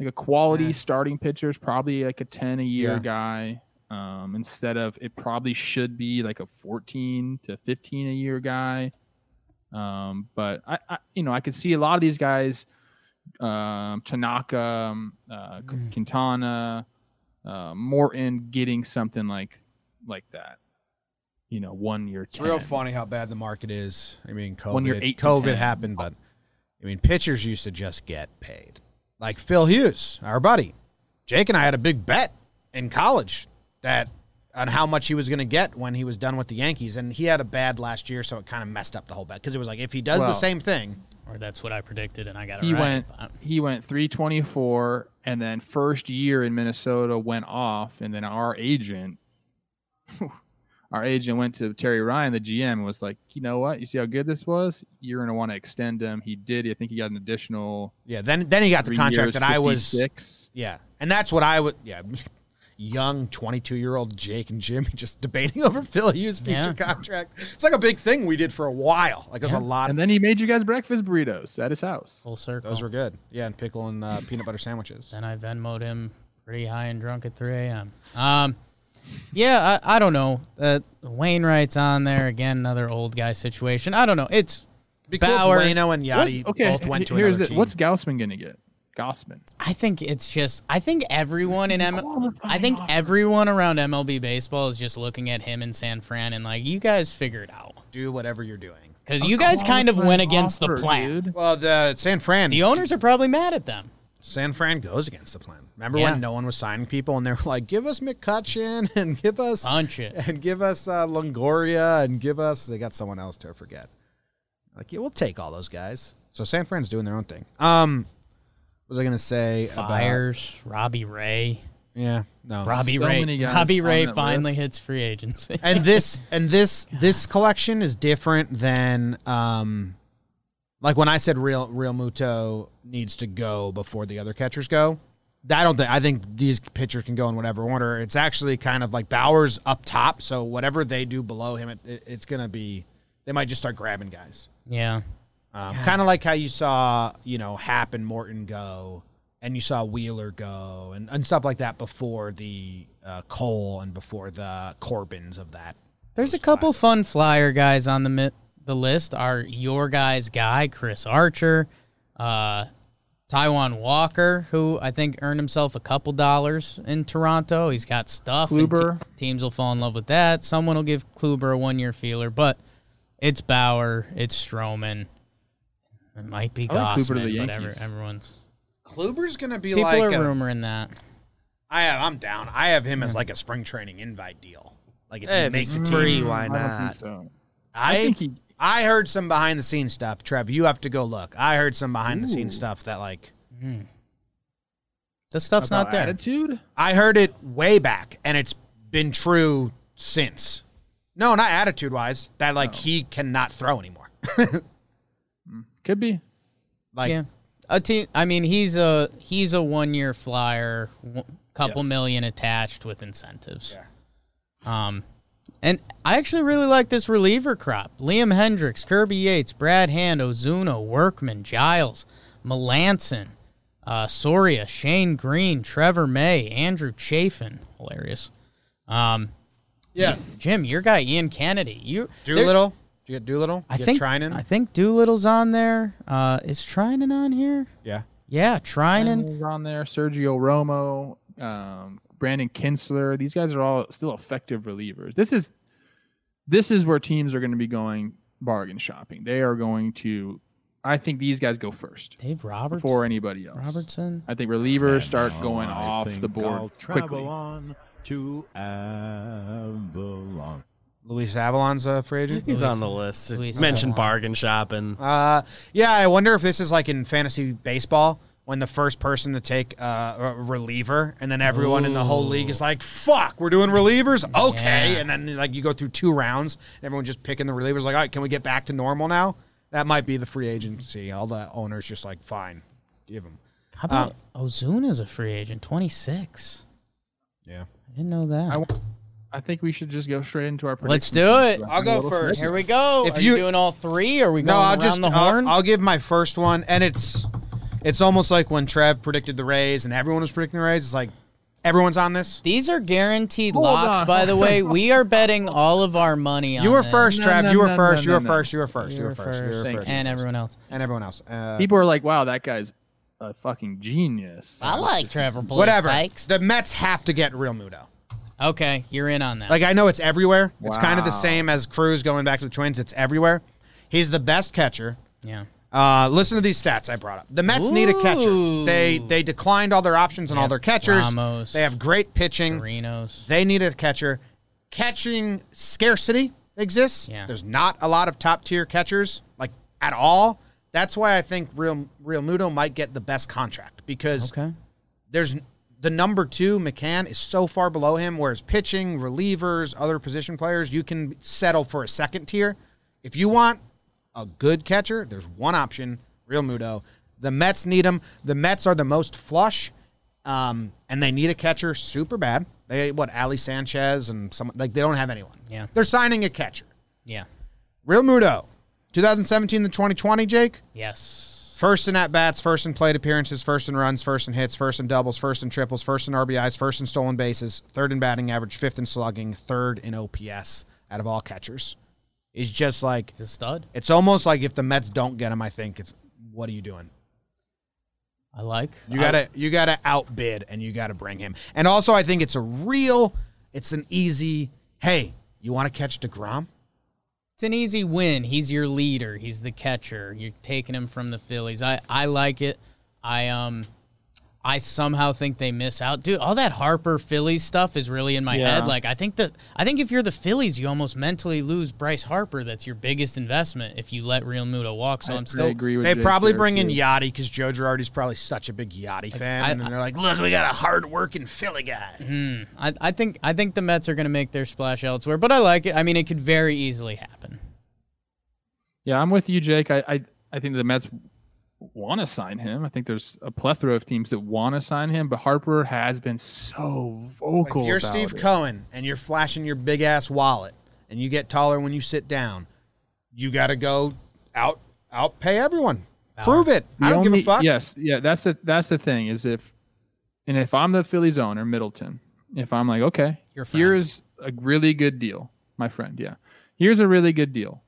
Like a quality Yeah. starting pitcher is probably like a 10 a year Yeah. guy. um, instead of it probably should be like a 14 to 15 a year guy. Um, but I, I, you know, I could see a lot of these guys, um, Tanaka, um, uh, Mm. Quintana, uh, Morton, getting something like like that. You know, one year. It's real funny how bad the market is. I mean, COVID, When you're eight COVID happened, but I mean, pitchers used to just get paid. Like Phil Hughes, our buddy, Jake and I had a big bet in college that on how much he was going to get when he was done with the Yankees, and he had a bad last year, so it kind of messed up the whole bet because it was like if he does the same thing, Or that's what I predicted, and I got it he right. went he went 324 and then first year in minnesota went off and then our agent our agent went to terry ryan the gm and was like you know what you see how good this was you're going to want to extend him he did i think he got an additional yeah, then then he got the contract years, that I was six. Yeah, and that's what I would. Yeah, young twenty-two year old Jake and Jimmy just debating over Phil Hughes' future Yeah. contract. It's like a big thing we did for a while. Like there's a lot. and then he made you guys breakfast burritos at his house full circle. those were good. Yeah, and pickle and uh, peanut butter sandwiches. Then I Venmoed him pretty high and drunk at 3 a.m. Um, yeah, I, I don't know. Uh, Wainwright's on there again, another old guy situation. I don't know. It's Be cool if Bauer. Leno and What's- Yadi okay both went to here's another it team. what's Gausman going to get Gausman I think it's just I think everyone in M- I think everyone around MLB baseball is just looking at him and San Fran and like you guys figure it out do whatever you're doing? because you guys kind of went against the plan. dude. Well, the San Fran, The owners are probably mad at them. San Fran goes against the plan. Remember Yeah. when no one was signing people and they were like, "Give us McCutchen and give us Bunch it. and give us uh, Longoria and give us." They got someone else to forget. Like, yeah, we'll take all those guys. So San Fran's doing their own thing. Um, what was I gonna say? about- Fires Robbie Ray. yeah, no. Robbie So Ray. Robbie Ray finally list. hits free agency. and this and this this collection is different than um like when I said real Realmuto needs to go before the other catchers go. I don't think I think these pitchers can go in whatever order. It's actually kind of like Bauer's up top, so whatever they do below him, it, it, it's gonna be they might just start grabbing guys. yeah. Um, kind of like how you saw you know Happ and Morton go, and you saw Wheeler go, and, and stuff like that before the uh, Cole and before the Corbins of that. There's a couple fun flyer guys on the mi- the list. Are your guys guy Chris Archer, uh, Taijuan Walker, who I think earned himself a couple dollars in Toronto. He's got stuff. and Kluber. teams will fall in love with that. Someone will give Kluber a one year feeler, but it's Bauer, it's Stroman. It might be I like Kluber to Gausman, the but every, everyone's Kluber's gonna be people like are a- rumoring that. I have, I'm down. I have him as like a spring training invite deal. Like if Hey, he makes the team, free, why I don't think so. I I think he- I heard some behind the scenes stuff. Trev, you have to go look. I heard some behind the scenes stuff that like The stuff's About not there. attitude I heard it way back, and it's been true since. No, not attitude wise. That like he cannot throw anymore. could be like yeah, a team. I mean, he's a he's a one year flyer, couple Yes. million attached with incentives. Yeah. Um, and I actually really like this reliever crop: Liam Hendriks, Kirby Yates, Brad Hand, Ozuna, Workman, Giles, Melancon, uh, Soria, Shane Greene, Trevor May, Andrew Chafin. Hilarious. Um, yeah, Jim, your guy Ian Kennedy. You Doolittle. Did you get Doolittle? I You think Treinen. I think Doolittle's on there. Uh, is Treinen on here? yeah. Yeah, Treinen. Treinen on there. Sergio Romo, um, Brandon Kintzler. These guys are all still effective relievers. This is this is where teams are going to be going bargain shopping. They are going to. I think these guys go first Dave Roberts. before anybody else. Robertson. I think relievers start going I off think the board I'll travel quickly. on to Avilan. Luis Avilan's a free agent. He's on the list. Luis Mentioned Avilan. bargain shopping. Uh, yeah, I wonder if this is like in fantasy baseball when the first person to take uh, a reliever, and then everyone in the whole league is like, "Fuck, we're doing relievers, okay." Yeah. And then like you go through two rounds, and everyone just picking the relievers. Like, all right, can we get back to normal now? That might be the free agency. All the owners just like, fine, give them. How about Ozuna's a free agent, 26. Yeah. I didn't know that. I, think we should just go straight into our. Let's do it. I'll go first. Here we go. If Are you, you- doing all three? Are we going No, I'll around just the I'll, horn? I'll give my first one, and it's it's almost like when Trev predicted the Rays, and everyone was predicting the Rays. It's like Everyone's on this. These are guaranteed Hold locks, on, by the way. We are betting all of our money on You were this. first, No, Trev. no, you were no, first. no, you were no. first. You were first. You You were were first. You were first, first. and everyone else. And everyone else. Uh, People are like, "Wow, that guy's a fucking genius." I like Trevor Blue whatever. Spikes. The Mets have to get Realmuto. Okay, you're in on that. Like I know it's everywhere. It's kind of the Wow. same as Cruz going back to the Twins. It's everywhere. He's the best catcher. yeah. Uh, listen to these stats I brought up. The Mets need a catcher. They they declined all their options and all their catchers. Ramos, they have great pitching. Marinos. They need a catcher. Catching scarcity exists. Yeah. There's not a lot of top tier catchers like at all. That's why I think Real Realmuto might get the best contract because Okay. there's the number two McCann is so far below him. Whereas pitching, relievers, other position players, you can settle for a second tier. If you want a good catcher, there's one option: Realmuto. The Mets need him. The Mets are the most flush, um, and they need a catcher super bad. They what Ali Sanchez and some like they don't have anyone. Yeah. they're signing a catcher. Yeah. Realmuto, 2017 to 2020. Jake, Yes. First in at bats, first in plate appearances, first in runs, first in hits, first in doubles, first in triples, first in RBIs, first in stolen bases, third in batting average, fifth in slugging, third in OPS out of all catchers. He's just like it's a stud. it's almost like if the Mets don't get him, I think it's what are you doing? I like. You gotta you gotta outbid and you gotta bring him. And also I think it's a real it's an easy hey, you want to catch DeGrom? It's an easy win. He's your leader. He's the catcher. You're taking him from the Phillies. I, I like it. I um I somehow think they miss out. Dude, all that Harper Phillies stuff is really in my Yeah. head. Like I think that I think if you're the Phillies, you almost mentally lose Bryce Harper. That's your biggest investment if you let Realmuto walk. So I, I, am I still agree with They Jake probably there, bring in too. Yadi because Joe Girardi's probably such a big Yadi fan, I- and then they're like, "Look, we got a hard-working Philly guy." Hmm. I, I think I think the Mets are gonna make their splash elsewhere, but I like it. I mean it could very easily happen. Yeah, I'm with you, Jake. I I, I think the Mets want to sign him. I think there's a plethora of teams that want to sign him, but Harper has been so vocal. If you're about Steve it. Cohen and you're flashing your big ass wallet, and you get taller when you sit down, you got to go out outpay everyone. Prove it. The I don't give a fuck. Yes, yeah, that's the that's the thing is if, and if I'm the Phillies owner, Middleton, if I'm like, okay, here's a really good deal, my friend, yeah, here's a really good deal.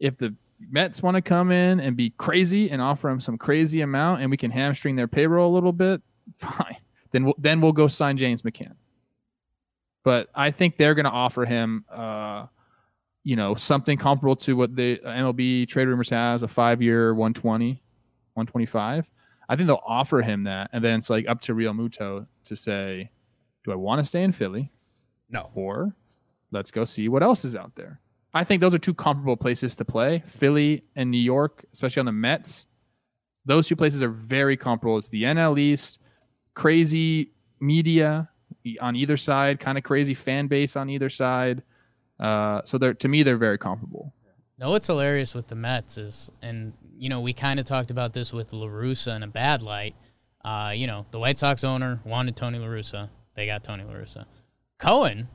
If the Mets want to come in and be crazy and offer him some crazy amount, and we can hamstring their payroll a little bit, fine. Then we'll then we'll go sign James McCann. But I think they're going to offer him, uh, you know, something comparable to what the MLB trade rumors has a five year 120, 125. I think they'll offer him that, and then it's like up to Realmuto to say, do I want to stay in Philly No. or let's go see what else is out there. I think those are two comparable places to play. Philly and New York, especially on the Mets. Those two places are very comparable. It's the NL East, crazy media on either side, kind of crazy fan base on either side. Uh, so they're to me they're very comparable. No, what's hilarious with the Mets is, and you know, we kind of talked about this with La Russa in a bad light. Uh, you know, the White Sox owner wanted Tony La Russa. They got Tony La Russa. Cohen,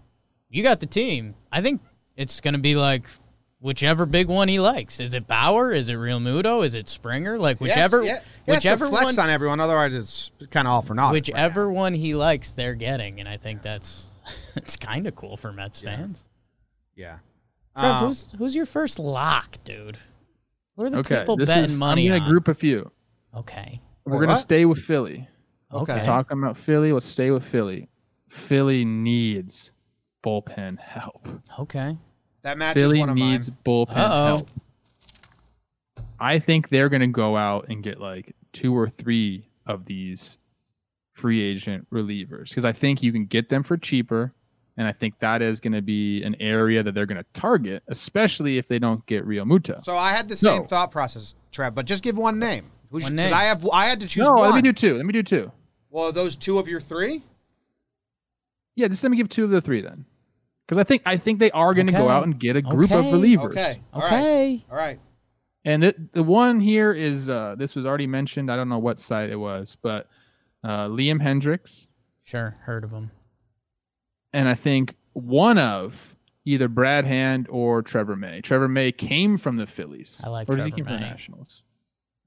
you got the team. I think it's going to be like whichever big one he likes. Is it Bauer? Is it Realmuto? Is it Springer? Like whichever, Yes, yeah. He has to whichever flex one, on everyone. Otherwise, it's kind of all for naught. whichever one he likes, they're getting, and I think that's it's kind of cool for Mets fans. Yeah. Trev, Um, who's who's your first lock, dude? Who are the Okay, people betting is money I'm gonna group a few. Okay. We're Wait, gonna what? stay with Philly. Okay. Talking about Philly, let's stay with Philly. Philly needs bullpen help. Okay. That match is Philly one of needs mine. bullpen Uh-oh. help. I think they're going to go out and get like two or three of these free agent relievers because I think you can get them for cheaper. And I think that is going to be an area that they're going to target, especially if they don't get Realmuto. So I had the same No. thought process, Trev, but just give one name. Who's- One 'cause name. I have. I had to choose No, one. let me do two. Let me do two. well, are those two of your three. Yeah, just let me give two of the three then, because I think I think they are going to Okay. go out and get a group of relievers. Okay. All right. Okay. All right. And the the one here is uh, this was already mentioned. I don't know what site it was, but uh, Liam Hendriks, Sure. Heard of him. and I think one of either Brad Hand or Trevor May. Trevor May came from the Phillies. I like or does he Trevor came from May. Nationals?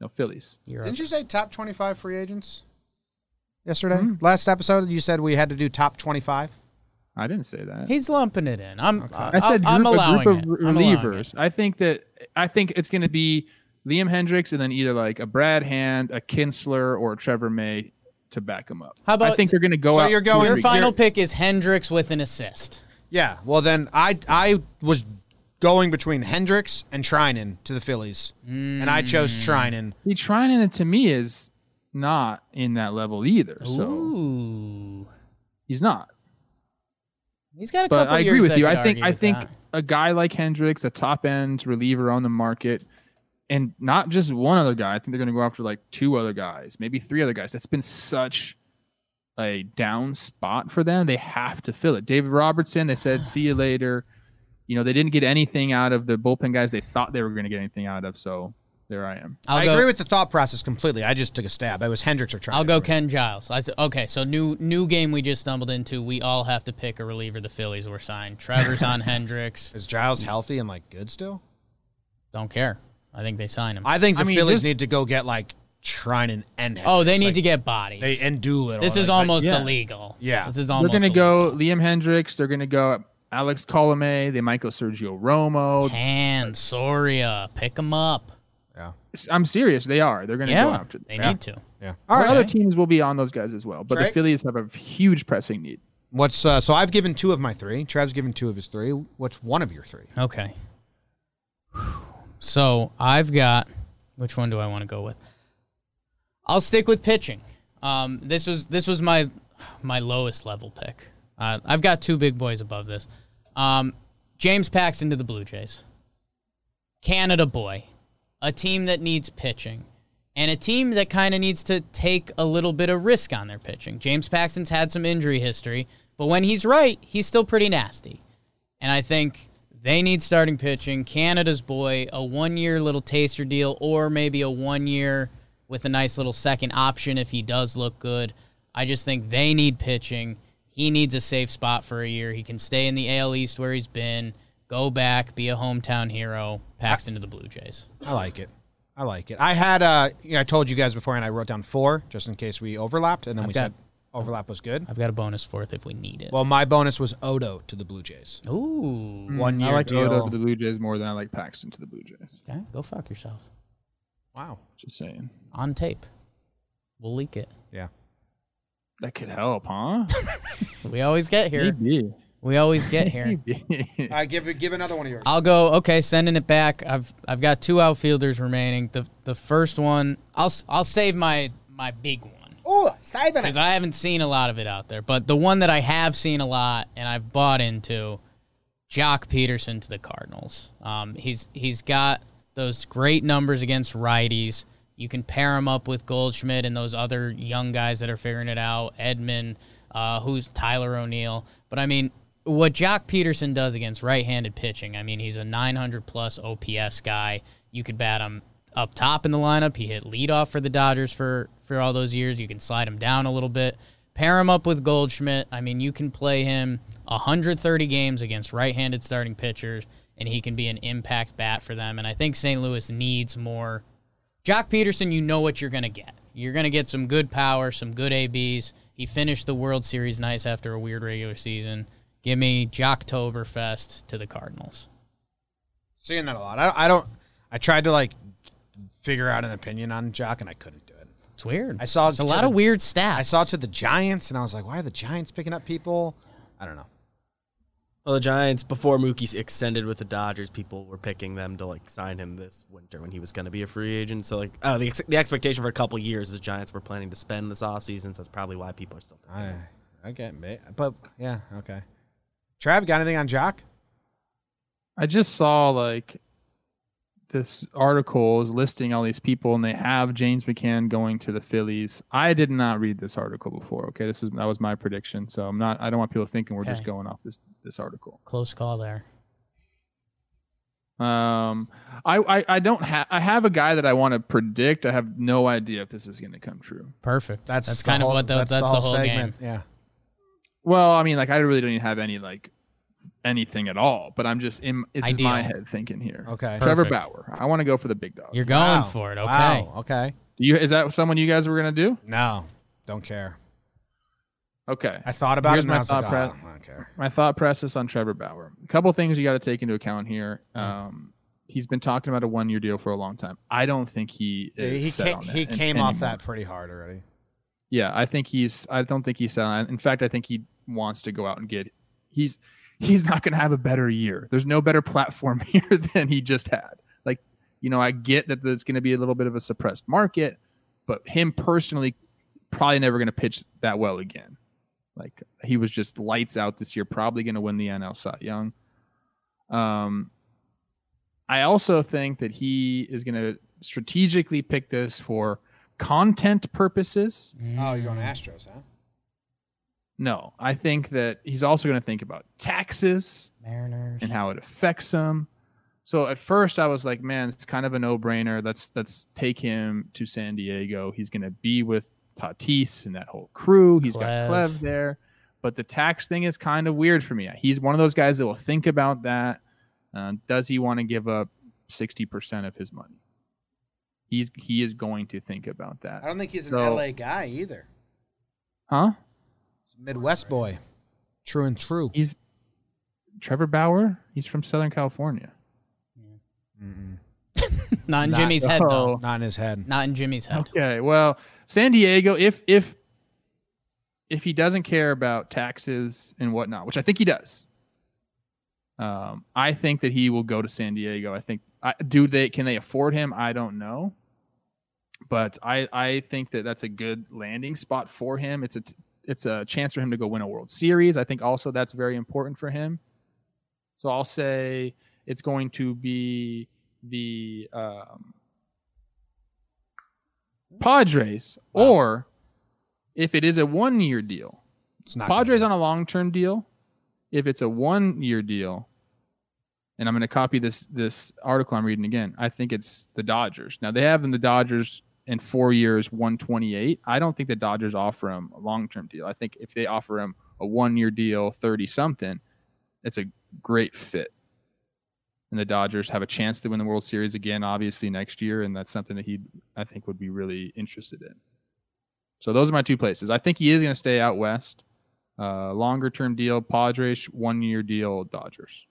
No, Phillies. You're Didn't you say top twenty-five free agents? yesterday? Hmm. Last episode, you said we had to do top 25. I didn't say that. He's lumping it in. I'm. I said group, I'm a allowing group of I'm relievers. I think that I think it's going to be Liam Hendriks and then either like a Brad Hand, a Kintzler, or a Trevor May to back him up. How about- I think they're going to go So out. you're going- Your final you're- pick is Hendriks with an assist. Yeah. Well, then I I was going between Hendriks and Treinen to the Phillies, and I chose Mm. Treinen. He Treinen to me is not in that level either. So Ooh, he's not. He's got a But couple I agree with you. I think I think that. a guy like Hendriks, a top end reliever on the market, and not just one other guy. I think they're going to go after like two other guys, maybe three other guys. That's been such a down spot for them. They have to fill it. David Robertson, they said, see you later. You know, they didn't get anything out of the bullpen guys they thought they were going to get anything out of. So there I am. I'll I go. agree with the thought process completely. I just took a stab. It was Hendriks or Treinen. I'll go for me. Ken Giles. I said, okay, so new new game we just stumbled into. We all have to pick a reliever. The Phillies were signed. Trevor's on Hendriks. Is Giles healthy and like good still? Don't care. I think they sign him. I think the I mean, Phillies just- need to go get like Treinen and Hendriks. oh, they need like, to get bodies. they and Doolittle. this is like, almost yeah. illegal. Yeah. this is almost. They're going to illegal. go Liam Hendriks. They're going to go Alex Colome. They might go Sergio Romo. Pan Soria, pick them up. Yeah. I'm serious. They are. They're going to go Yeah, after them. they Yeah. need to. Yeah. All All right. Other teams will be on those guys as well, but Trey? the Phillies have a huge pressing need. What's uh, so? I've given two of my three. Trev's given two of his three. What's one of your three? Okay. So I've got which one do I want to go with? I'll stick with pitching. Um, this was this was my my lowest level pick. Uh, I've got two big boys above this. Um, James Paxton to the Blue Jays. Canada boy, a team that needs pitching, and a team that kind of needs to take a little bit of risk on their pitching. James Paxton's had some injury history, but when he's right, he's still pretty nasty. And I think they need starting pitching. Canada's boy, a one year little taster deal, or maybe a one year with a nice little second option if he does look good. I just think they need pitching. He needs a safe spot for a year. He can stay in the AL East where he's been, go back, be a hometown hero, Paxton to the Blue Jays. I like it. I like it. I had uh, you know, I told you guys before, and I wrote down four just in case we overlapped, and then I've we got- said overlap was good. I've got a bonus fourth if we need it. Well, my bonus was Odo to the Blue Jays. Ooh. One year I like deal. Odo to the Blue Jays more than I like Paxton to the Blue Jays. Okay, go fuck yourself. Wow. Just saying. On tape. We'll leak it. Yeah. That could help, huh? We always get here. Maybe. We always get here. Maybe. All right, give. Give another one of yours. I'll go. Okay, sending it back. I've I've got two outfielders remaining. The the first one, I'll s- I'll save my my big one Oh, saving because I haven't seen a lot of it out there. But the one that I have seen a lot and I've bought into, Joc Pederson to the Cardinals. Um, he's he's got those great numbers against righties. You can pair him up with Goldschmidt and those other young guys that are figuring it out. Edman, uh, who's Tyler O'Neill. But I mean, what Joc Pederson does against right-handed pitching, I mean, he's a 900 plus OPS guy. You could bat him up top in the lineup. He hit leadoff for the Dodgers for for all those years. You can slide him down a little bit. Pair him up with Goldschmidt. I mean, you can play him 130 games against right-handed starting pitchers, and he can be an impact bat for them. And I think St. Louis needs more. Joc Pederson, you know what you're going to get. You're going to get some good power, some good ABs. He finished the World Series nice after a weird regular season. Give me Joctoberfest to the Cardinals. Seeing that a lot. I, I don't. I tried to like figure out an opinion on Joc, and I couldn't do it. It's weird. I saw It's a lot the- of weird stats. I saw it to the Giants, and I was like, why are the Giants picking up people? I don't know. Well, the Giants before Mookie extended with the Dodgers, people were picking them to like sign him this winter when he was going to be a free agent. So like, I don't know, the, ex- the expectation for a couple years is Giants were planning to spend this offseason, so that's probably why people are still. picking I him. I get it, but yeah, okay. Trav, got anything on Joc? I just saw like this article is listing all these people, and they have James McCann going to the Phillies. I did not read this article before. Okay, this was that was my prediction. So I'm not. I don't want people thinking we're just going off this this article. Close call there. Um, I I, I don't have. I have a guy that I want to predict. I have no idea if this is going to come true. Perfect. That's that's kind whole- of what the, that's, the whole, segment. game. Yeah. Well, I mean, like I really don't even have any like anything at all. But I'm just in. It's just my head thinking here. Okay. Trevor Perfect. Bauer. I want to go for the big dog. You're going Wow. for it. Okay. Wow. Okay. Do you is that someone you guys were gonna do? No, don't care. Okay. I thought about Here's it and my I was like, thought oh, I don't care. my thought process on Trevor Bauer. A couple things you got to take into account here. Hmm. Um, he's been talking about a one-year deal for a long time. I don't think he is He, set came, on that he an- came off anymore. that pretty hard already. Yeah, I think he's. I don't think he's set on. In fact, I think he wants to go out and get. He's he's not going to have a better year. There's no better platform here than he just had. Like, you know, I get that there's going to be a little bit of a suppressed market, but him personally, probably never going to pitch that well again. Like he was just lights out this year, probably going to win the NL Cy Young. Um, I also think that he is going to strategically pick this for content purposes. Oh, you're on Astros, huh? No, I think that he's also going to think about taxes Mariners. and how it affects him. So at first I was like, man, it's kind of a no-brainer. Let's let's take him to San Diego. He's going to be with Tatis and that whole crew. He's got Clev. Clev there. But the tax thing is kind of weird for me. He's one of those guys that will think about that. Uh, does he want to give up 60% of his money? He's he is going to think about that. I don't think he's So- an LA guy either. Huh? He's a Midwest boy. True and true. He's Trevor Bauer. He's from Southern California. Mm-mm. Not in Not- Jimmy's head, though. Not in his head. Not in Jimmy's head. Okay, well, San Diego, if if if he doesn't care about taxes and whatnot, which I think he does, um, I think that he will go to San Diego. I think, I, do they can they afford him? I don't know, but I I think that that's a good landing spot for him. It's a t- it's a chance for him to go win a World Series. I think also that's very important for him. So I'll say it's going to be the um, Padres, or if it is a one year deal, It's not Padres on a long term deal. If it's a one year deal, and I'm going to copy this this article I'm reading again. I think it's the Dodgers. Now they have in the Dodgers in four years 128. I don't think the Dodgers offer him a long term deal. I think if they offer him a one year deal, 30 something, it's a great fit. And the Dodgers have a chance to win the World Series again, obviously next year, and that's something that he I think would be really interested in. So those are my two places. I think he is going to stay out west. Uh, longer term deal, Padres, one year deal, Dodgers.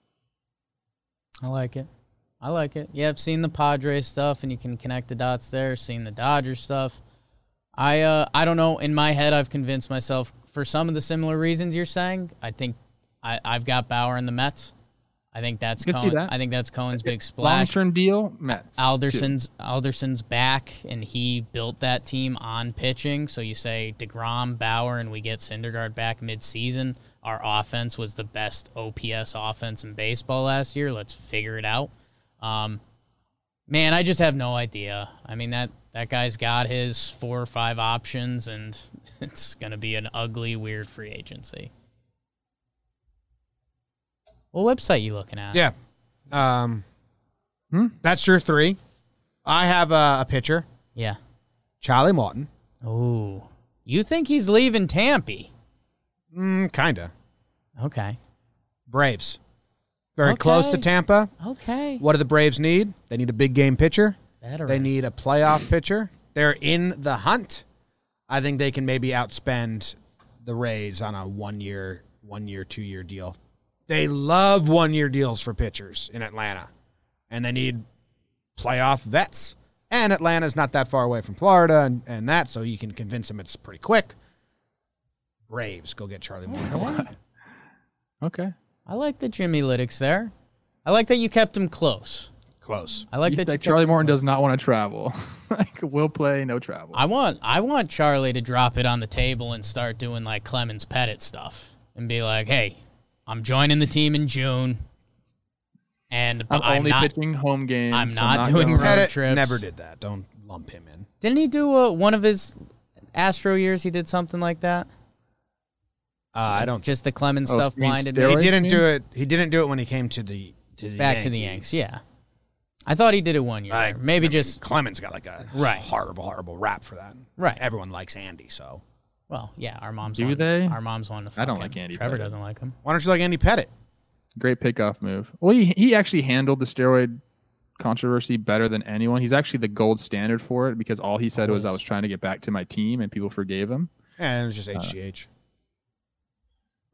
I like it. I like it. Yeah, I've seen the Padres stuff, and you can connect the dots there. Seen the Dodgers stuff. I uh, I don't know. In my head, I've convinced myself for some of the similar reasons you're saying. I think I, I've got Bauer in the Mets. I think that's Cohen, that. I think that's Cohen's big splash. Long term deal, Mets. too. Alderson's Alderson's back, and he built that team on pitching. So you say Degrom, Bauer, and we get Syndergaard back mid-season. Our offense was the best OPS offense in baseball last year. Let's figure it out. Um, man, I just have no idea. I mean that that guy's got his four or five options, and it's gonna be an ugly, weird free agency. What website you looking at? Yeah. Um, Hmm? That's your three. I have a, a pitcher, Yeah. Charlie Morton. Oh, you think he's leaving Tampa? Mm, kinda. Okay. Braves. Very close to Tampa. Okay. What do the Braves need? They need a big game pitcher. Veteran. They need a playoff pitcher. They're in the hunt. I think they can maybe outspend the Rays on a one year, one year, two year deal. They love one year deals for pitchers in Atlanta, and they need playoff vets. And Atlanta's not that far away from Florida and, and that, so you can convince them it's pretty quick. Braves, go get Charlie Morton. Okay. I like the Jimmy Lytics there. I like that you kept him close. Close. I like You- that, you Charlie Morton close. does not want to travel. like will play, no travel. I want I want Charlie to drop it on the table and start doing like Clemens Pettitte stuff and be like, "Hey, I'm joining the team in June, and I'm, I'm only not." pitching home games. I'm not doing going- road Pettitte trips. never did that. Don't lump him in. Didn't he do uh, one of his Astro years? He did something like that. Uh, I don't. Just the Clemens Oh, stuff blinded me. He didn't do it. He didn't do it when he came to the to the Back to the Yanks. Yeah, I thought he did it one year. Like, Maybe I mean, just Clemens got like a Right. horrible, horrible rap for that. Right. Everyone likes Andy, so well, yeah. Our moms Do want, they? Our moms want to. I don't him. like Andy Trevor Pettitte. doesn't like him. why don't you like Andy Pettitte? Great pickoff move. Well, he, he actually handled the steroid controversy better than anyone. He's actually the gold standard for it because all he said was, "I was trying to get back to my team," and people forgave him. Yeah, it was just HGH.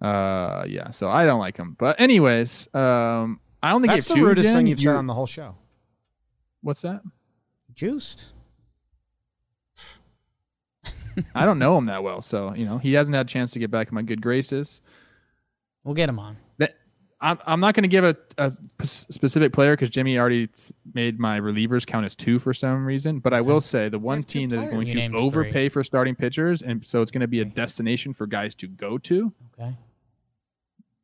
Uh, yeah. So I don't like him. But anyways, um, I only That's gave the two. rudest Jen. thing you've said You're- on the whole show. What's that? Juiced. I don't know him that well, so you know he hasn't had a chance to get back in my good graces. We'll get him on. That I'm, I'm not going to give a, a p- specific player because Jimmy already s- made my relievers count as two for some reason. But I will say the one team that is going You to named overpay for starting pitchers, and so it's going to be a destination for guys to go to Okay.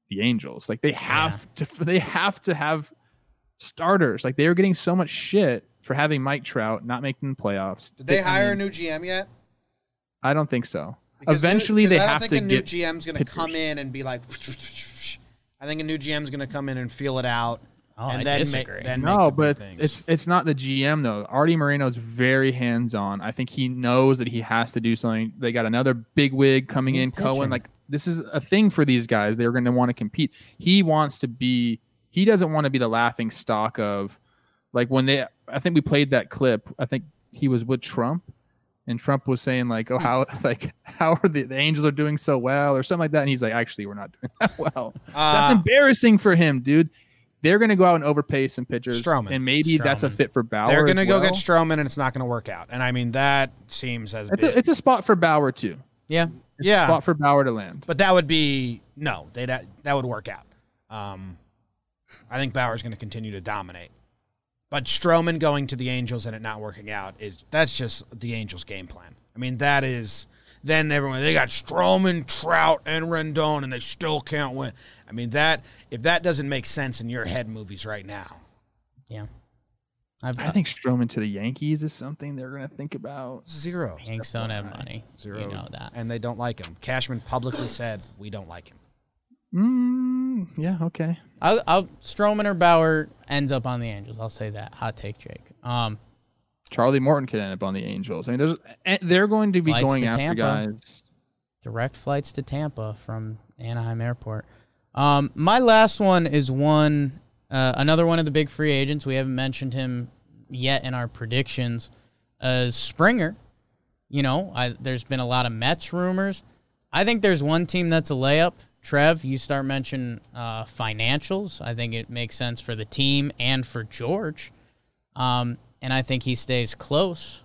The Angels. Like they have to, they have to have starters. Like they are getting so much shit for having Mike Trout not making the playoffs. Did they I hire mean, a new GM yet? I don't think so. Because new- Eventually, because they I don't have think a new get. GM's going to come in and be like. I think a new GM's going to come in and feel it out, Oh, and I then disagree. make then No, make the but it's it's not the GM though. Arte Moreno is very hands on. I think he knows that he has to do something. They got another big wig coming New in, pitcher. Cohen. Like this is a thing for these guys. They're going to want to compete. He wants to be. He doesn't want to be the laughing stock of, like when they. I think we played that clip. I think he was with Trump, and Trump was saying like, "Oh, how like how are the, the Angels are doing so well?" or something like that. And he's like, "Actually, we're not doing that well." That's Uh, embarrassing for him, dude. They're going to go out and overpay some pitchers, Stroman. and maybe that's a fit for Bauer. they're going going to go get Stroman, and it's not going to work out. And I mean that seems as It's big. a, it's a spot for Bauer too. Yeah. It's a yeah, spot for Bauer to land. but that would be no. They that that would work out. Um, I think Bauer's going to continue to dominate. But Stroman going to the Angels and it not working out is that's just the Angels' game plan. I mean, that is then everyone they got Stroman, Trout, and Rendon, and they still can't win. I mean that if that doesn't make sense in your head movies right now, Yeah. I've, I think Stroman to the Yankees is something they're going to think about. zero, Yanks don't have money. zero, You know that. and they don't like him. Cashman publicly said we don't like him. Mm, yeah, okay. I'll, I'll Stroman or Bauer ends up on the Angels. I'll say that. Hot take, Jake. Um, Charlie Morton could end up on the Angels. I mean, there's they're going to be going to after Tampa. guys. direct flights to Tampa from Anaheim Airport. Um, my last one is one, uh, another one of the big free agents. We haven't mentioned him yet in our predictions. As Springer, you know, I, there's been a lot of Mets rumors. I think there's one team that's a layup. Trev, you start mentioning uh, financials. I think it makes sense for the team and for George. Um, and I think he stays close.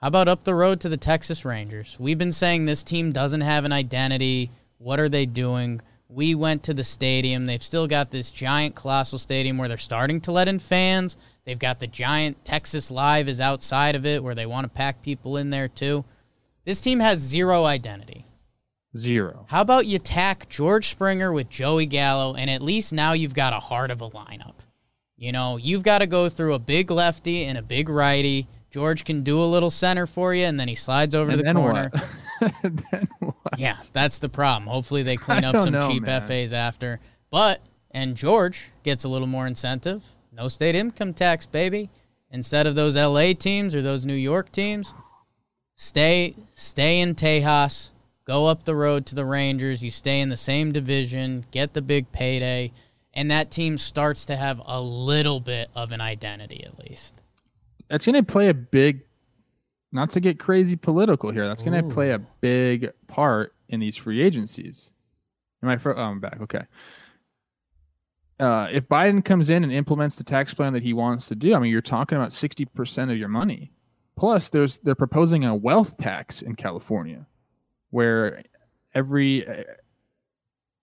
How about up the road to the Texas Rangers? We've been saying this team doesn't have an identity. What are they doing? We went to the stadium. They've still got this giant, colossal stadium where they're starting to let in fans. They've got the giant Texas Live is outside of it where they want to pack people in there too. This team has zero identity. Zero. How about you tack George Springer with Joey Gallo, and at least now you've got a heart of a lineup. You know, you've got to go through a big lefty and a big righty. George can do a little center for you, and then he slides over And to the corner. then what? Yeah, that's the problem. Hopefully they clean I up some know, cheap man. FAs after. But and George gets a little more incentive. No state income tax, baby. Instead of those LA teams or those New York teams, stay stay in Tejas, go up the road to the Rangers, you stay in the same division, get the big payday, and that team starts to have a little bit of an identity at least. That's going to play a big, not to get crazy political here. That's going to play a big part in these free agencies. Am I? Fro- oh, I'm back. Okay. Uh, if Biden comes in and implements the tax plan that he wants to do, I mean, you're talking about 60% of your money. Plus, there's they're proposing a wealth tax in California, where every uh,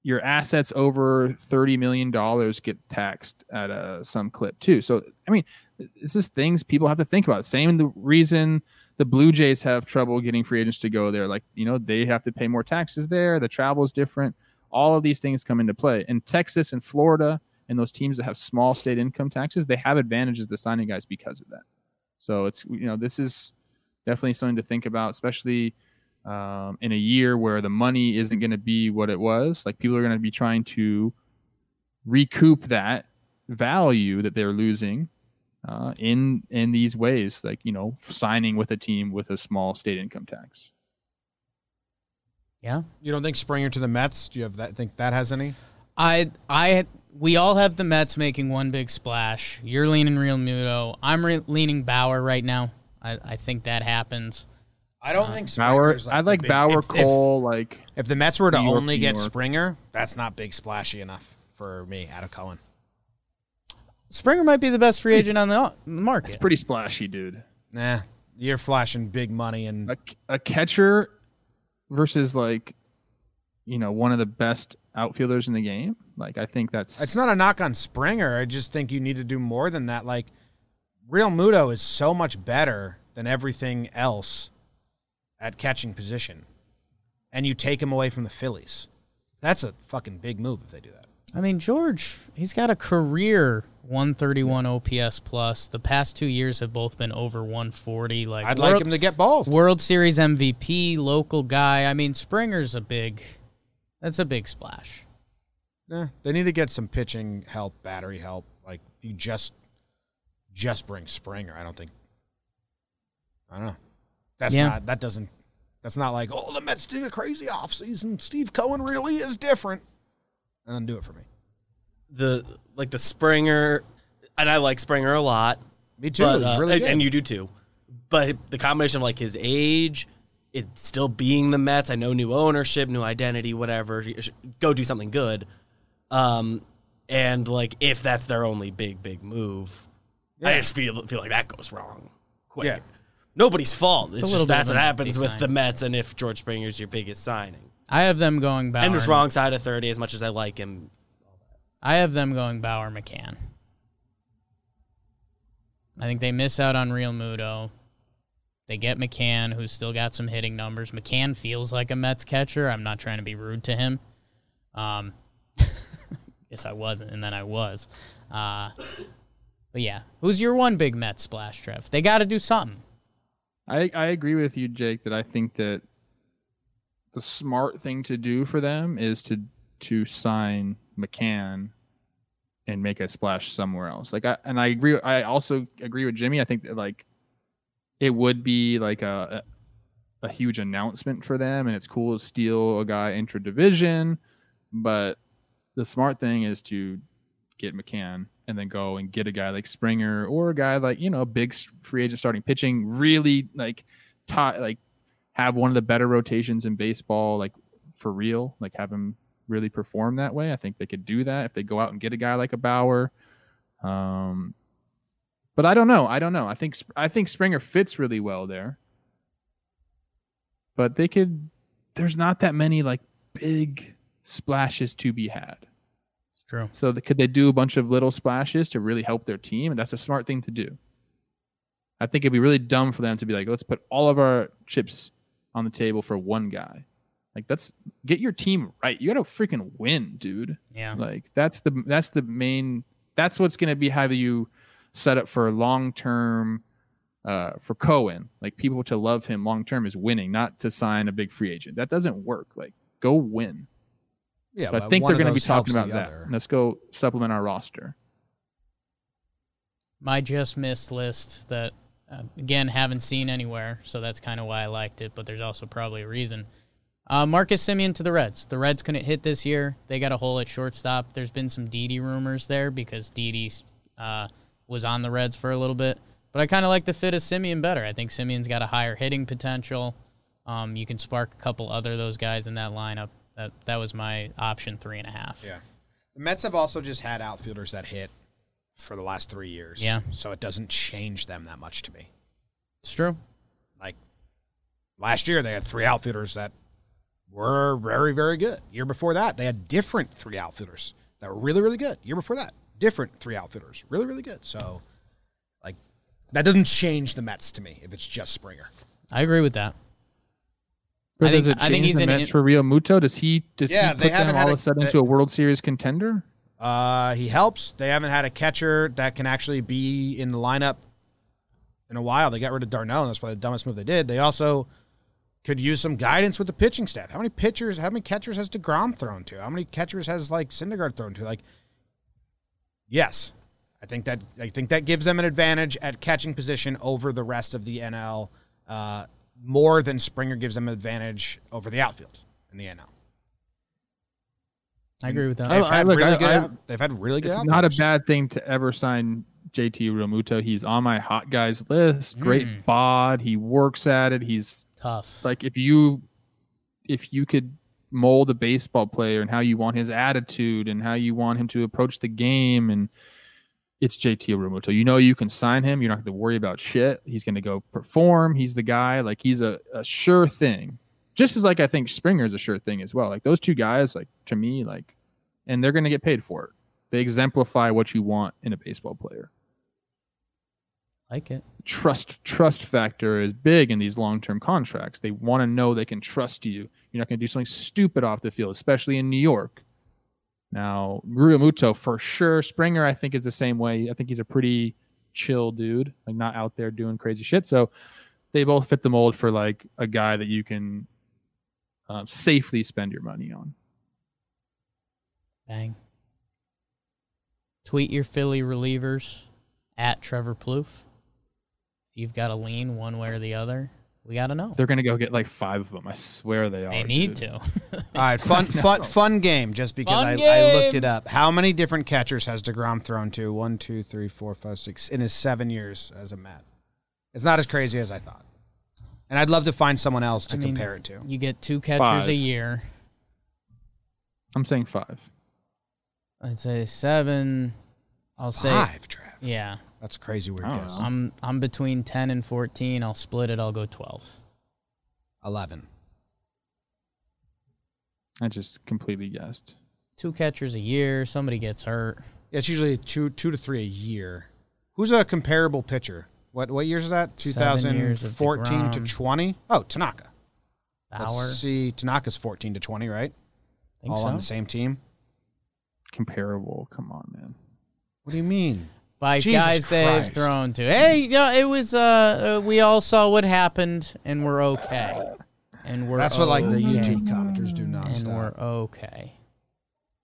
your assets over 30 million dollars get taxed at uh, some clip too. So, I mean, it's just things people have to think about. Same the reason the Blue Jays have trouble getting free agents to go there. Like, you know, they have to pay more taxes there. The travel is different. All of these things come into play. And Texas and Florida and those teams that have small state income taxes, they have advantages to signing guys because of that. So it's, you know, this is definitely something to think about, especially um, in a year where the money isn't going to be what it was. Like people are going to be trying to recoup that value that they're losing uh, in in these ways, like you know, signing with a team with a small state income tax. Yeah. You don't think Springer to the Mets? Do you have that? Think that has any? I I we all have the Mets making one big splash. You're leaning Realmuto. I'm re- leaning Bauer right now. I, I think that happens. I don't think Bauer. Springer's, I like big- Bauer, if- if- Cole. like If, the Mets were to York, only get Springer, that's not big splashy enough for me out of Cohen. Springer might be the best free hmm. agent on the, market. it's pretty splashy, dude. Nah, you're flashing big money and A, a catcher versus like, you know, one of the best outfielders in the game. Like I think that's It's not a knock on Springer. I just think you need to do more than that. Like, Realmuto is so much better than everything else at catching position, and you take him away from the Phillies. That's a fucking big move if they do that. I mean, George, he's got a career 131 OPS plus. The past two years have both been over 140. Like I'd World, like him to get both. World Series MVP, local guy. I mean, Springer's a big. That's a big splash. Yeah, they need to get some pitching help, battery help. Like, if you just just bring Springer, I don't think. I don't know. That's Yeah. not. That doesn't. That's not like oh the Mets did a crazy offseason. Steve Cohen really is different. And then do it for me. The like the Springer, and I like Springer a lot. Me too. But, He's uh, really and, good. and you do too. But the combination of like his age, it still being the Mets. I know new ownership, new identity, whatever. Go do something good. Um, and like if that's their only big big move, I just feel feel like that goes wrong quick. Yeah. Nobody's fault. It's, a just that's what happens with sign. the Mets, and if George Springer's your biggest signing, I have them going back. and just wrong side of thirty. As much as I like him, I have them going Bauer McCann. I think they miss out on Realmuto. They get McCann, who's still got some hitting numbers. McCann feels like a Mets catcher. I'm not trying to be rude to him. Um, yes, I wasn't, and then I was. Uh, but yeah, who's your one big Mets splash, Trev? They got to do something. I, I agree with you, Jake, that I think that the smart thing to do for them is to to sign McCann and make a splash somewhere else. Like I and I agree I also agree with Jimmy. I think that like it would be like a a, a huge announcement for them and it's cool to steal a guy intra division, but the smart thing is to get McCann and then go and get a guy like Springer or a guy like you know a big free agent starting pitching, really like tie like have one of the better rotations in baseball, like for real, like have him really perform that way. I think they could do that if they go out and get a guy like a Bauer. Um, but I don't know. I don't know. I think I think Springer fits really well there. But they could. There's not that many like big splashes to be had. It's true. So th- could they do a bunch of little splashes to really help their team? And that's a smart thing to do. I think it'd be really dumb for them to be like, let's put all of our chips on the table for one guy. Like that's get your team right. You got to freaking win, dude. Yeah. Like that's the that's the main that's what's going to be how you set up for long term uh, for Cohen. Like people to love him long term is winning, not to sign a big free agent. That doesn't work. Like go win. yeah, So I think they're going to be talking about that. other. Let's go supplement our roster. my just missed list that uh, again haven't seen anywhere so that's kind of why i liked it but there's also probably a reason uh, Marcus Semien to the reds. The reds couldn't hit this year. They got a hole at shortstop. There's been some Didi rumors there because Didi uh, was on the reds for a little bit. But i kind of like the fit of Semien better. I think Semien's got a higher hitting potential. Um, you can spark a couple other of those guys in that lineup. That, that was my option three and a half. Yeah. The Mets have also just had outfielders that hit for the last three years. Yeah. So it doesn't change them that much to me. it's true. Like last year, they had three outfielders that were very, very good. Year before that, they had different three outfielders that were really, really good. Year before that, different three outfielders, really, really good. So, like, that doesn't change the Mets to me if it's just Springer. i agree with that But I does think- it I think change he's the an Mets in- for Realmuto? Does he does Yeah, he put haven't them all a- of a sudden they- into a World Series contender? Uh, he helps. They haven't had a catcher that can actually be in the lineup in a while. They got rid of Darnell, and that's probably the dumbest move they did. They also could use some guidance with the pitching staff. How many pitchers, how many catchers has DeGrom thrown to? How many catchers has like Syndergaard thrown to? Like, yes, I think that I think that gives them an advantage at catching position over the rest of the NL, uh, more than Springer gives them an advantage over the outfield in the NL. i agree with that I- They've I- had look, really I- good. I- out- they've had really good. It's not a bad thing to ever sign JT Realmuto. He's on my hot guys list. Great Mm. bod. He works at it. He's Tough. like if you if you could mold a baseball player and how you want his attitude and how you want him to approach the game and it's JT Realmuto. You know you can sign him. You're not going to worry about shit. He's going to go perform. He's the guy. Like he's a, a sure thing. Just as like I think Springer is a sure thing as well. Like those two guys, like to me, like, and they're going to get paid for it. They exemplify what you want in a baseball player like it. trust trust factor is big in these long-term contracts. They want to know they can trust you. You're not going to do something stupid off the field, especially in New York. Now, Muto for sure. Springer, I think, is the same way. I think he's a pretty chill dude, like not out there doing crazy shit. So they both fit the mold for like a guy that you can um, safely spend your money on. Bang. Tweet your Philly relievers at Trevor Plouffe. If you've got to lean one way or the other, we got to know. They're going to go get like five of them. I swear they are. They need dude. to. All right, fun, fun, fun game. Just because Fun I, I looked it up. How many different catchers has Degrom thrown to? One, two, three, four, five, six in his seven years as a Met. It's not as crazy as I thought, and I'd love to find someone else to I mean, compare it to. You get two catchers Five. a year. I'm saying five. I'd say seven. I'll say Five, Trav. yeah. That's a crazy weird guess. Know. I'm I'm between ten and fourteen. I'll split it. I'll go twelve. Eleven. I just completely guessed. Two catchers a year. Somebody gets hurt. Yeah, it's usually two, two to three a year. Who's a comparable pitcher? What what years is that? Seven years of 2014 to 20. Oh, Tanaka. Bauer. Let's see. Tanaka's 14 to 20, right? Think All so. on the same team. Comparable. Come on, man. What do you mean? By Jesus guys they've Christ. thrown to. Hey, yeah, it was. Uh, uh, we all saw what happened, and we're okay. And we're. That's what like the okay. YouTube commenters do not. And nonstop. we're okay.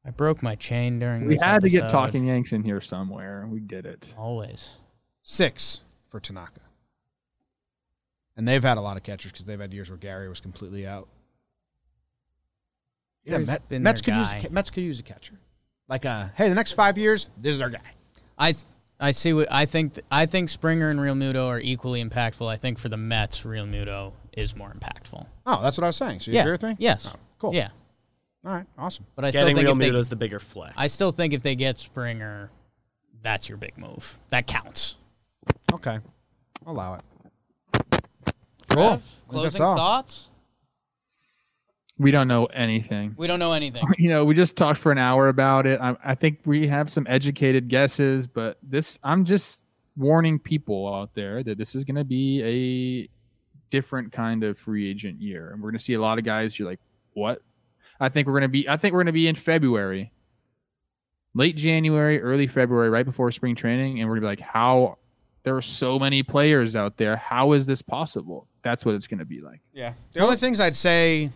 I broke my chain during We this had to get talking Yanks in here somewhere. We did it. Always. Six for Tanaka. And they've had a lot of catchers because they've had years where Gary was completely out. Yeah, Gary's Met, Mets could use guy. a, Mets could use a catcher. Like, uh, hey, the next five years, this is our guy. I I see what I think. I think Springer and Realmuto are equally impactful. I think for the Mets, Realmuto is more impactful. Oh, that's what I was saying. So you yeah. agree with me? Yes. Oh, cool. Yeah. All right. Awesome. But I still think Real if they, Muto is the bigger flex. I still think if they get Springer, that's your big move. That counts. Okay. Allow it. Cool. Trev, Closing that's all. thoughts? We don't know anything. We don't know anything. You know, we just talked for an hour about it. I, I think we have some educated guesses, but this, I'm just warning people out there that this is going to be a different kind of free agent year, and we're going to see a lot of guys. You're like, what? I think we're going to be. I think we're going to be in February, late January, early February, right before spring training, and we're going to be like, how? There are so many players out there. How is this possible? That's what it's going to be like. Yeah. The only things I'd say,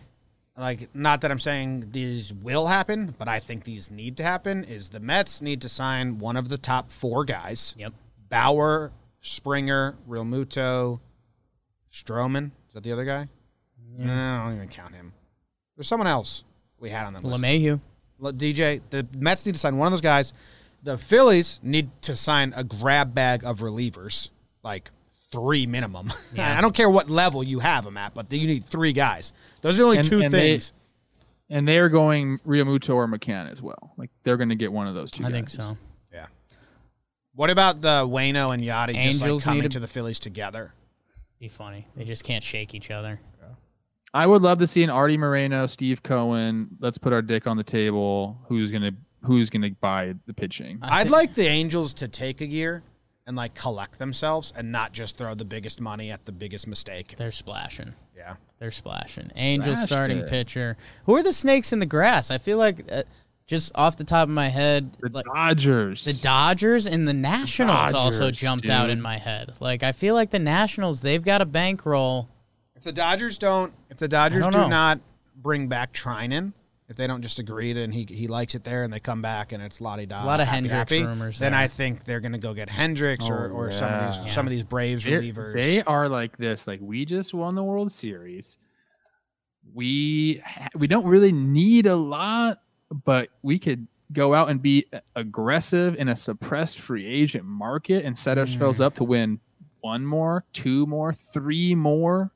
like, not that I'm saying these will happen, but I think these need to happen, is the Mets need to sign one of the top four guys Yep. Bauer, Springer, Realmuto, Stroman. Is that the other guy? No, I don't even count him. There's someone else we had on the list. LeMahieu. DJ, the Mets need to sign one of those guys. The Phillies need to sign a grab bag of relievers, like three minimum. Yeah. I don't care what level you have them at, but you need three guys. Those are the only And- two and they- things. And they are going Realmuto or McCann as well. Like they're going to get one of those two. I think so. yeah. What about the Waino and Yadi just like coming need a- to the Phillies together? Be funny. They just can't shake each other. I would love to see an Arte Moreno, Steve Cohen. Let's put our dick on the table. Who's gonna Who's gonna buy the pitching? I I'd like the Angels to take a year and like collect themselves and not just throw the biggest money at the biggest mistake. They're splashing. Yeah. They're splashing. Angels Splash starting it. pitcher. Who are the snakes in the grass? I feel like uh, just off the top of my head, The like Dodgers. the Dodgers and the Nationals also Dodgers, jumped out in my head. Like I feel like the Nationals, they've got a bankroll. If the Dodgers don't, if the Dodgers don't do know. not bring back Treinen, if they don't just agree to and he he likes it there and they come back and it's lottie da, A lot of happy, Hendriks happy, rumors then there. I think they're gonna go get Hendriks or, Oh, or some of yeah. these some of these Braves They're- relievers. They are like this. Like we just won the World Series. We ha- we don't really need a lot, but we could go out and be aggressive in a suppressed free agent market and set ourselves Mm. up to win one more, two more, three more.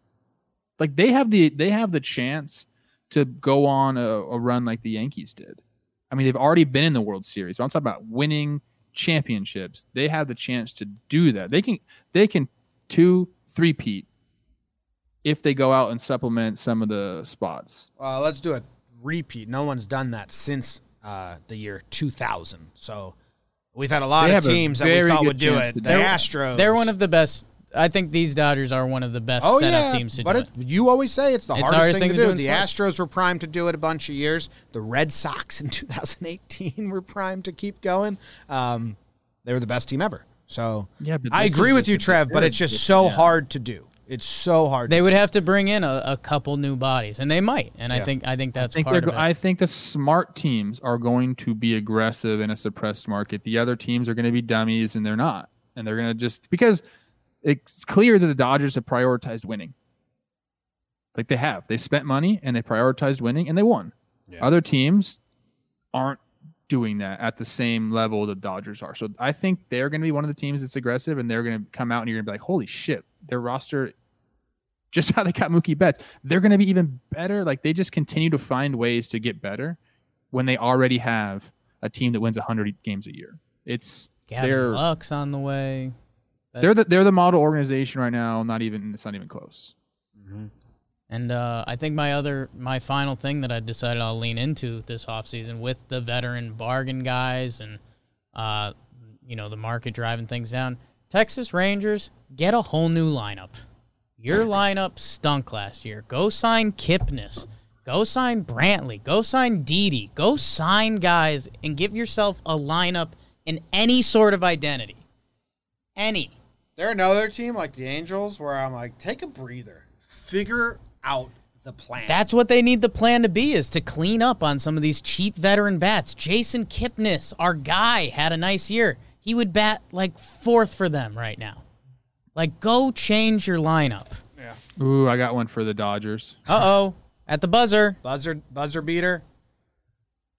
like they have the they have the chance to go on a, a run like the Yankees did. I mean, they've already been in the World Series. But I'm talking about winning championships. They have the chance to do that. They can they can two three peat if they go out and supplement some of the spots. Uh, let's do a repeat. No one's done that since uh, the year 2000. So we've had a lot They of teams that we thought would do it. The do it. Astros. They're one of the best. I think these Dodgers are one of the best Oh setup yeah, teams to but do it, it. you always say it's the It's the hardest, hardest thing, thing to to do. do The in Astros were primed to do it a bunch of years. The Red Sox in 2018 were primed to keep going. Um, they were the best team ever. So Yeah, but I agree with you, a Trev, but it's just so yeah. hard to do. It's so hard. They to would have to bring in a, a couple new bodies, and they might. And Yeah. I think I think I that's think part of it. I think the smart teams are going to be aggressive in a suppressed market. The other teams are going to be dummies, and they're not. And they're going to just because it's clear that the Dodgers have prioritized winning. Like they have, they spent money and they prioritized winning, and they won. Yeah. Other teams aren't doing that at the same level the Dodgers are. So I think they're going to be one of the teams that's aggressive, and they're going to come out and you're going to be like, "Holy shit!" Their roster just how they got Mookie Betts, they're going to be even better. Like they just continue to find ways to get better when they already have a team that wins 100 games a year. It's Gavin they're Lux on the way. They're the they're the model organization right now. Not even it's not even close. And uh, I think my other, my final thing that I decided I'll lean into this offseason with the veteran bargain guys and, uh, you know, the market driving things down. Texas Rangers, get a whole new lineup. Your lineup stunk last year. Go sign Kipnis. Go sign Brantley. Go sign Didi. Go sign guys and give yourself a lineup in any sort of identity. Any. They're another team like the Angels where I'm like, take a breather, figure out the plan. That's what they need the plan to be is to clean up on some of these cheap veteran bats. Jason Kipnis, our guy, had a nice year. He would bat like fourth for them right now. Like, go change your lineup. Yeah. Ooh, I got one for the Dodgers. Uh oh, at the buzzer. buzzer buzzer beater.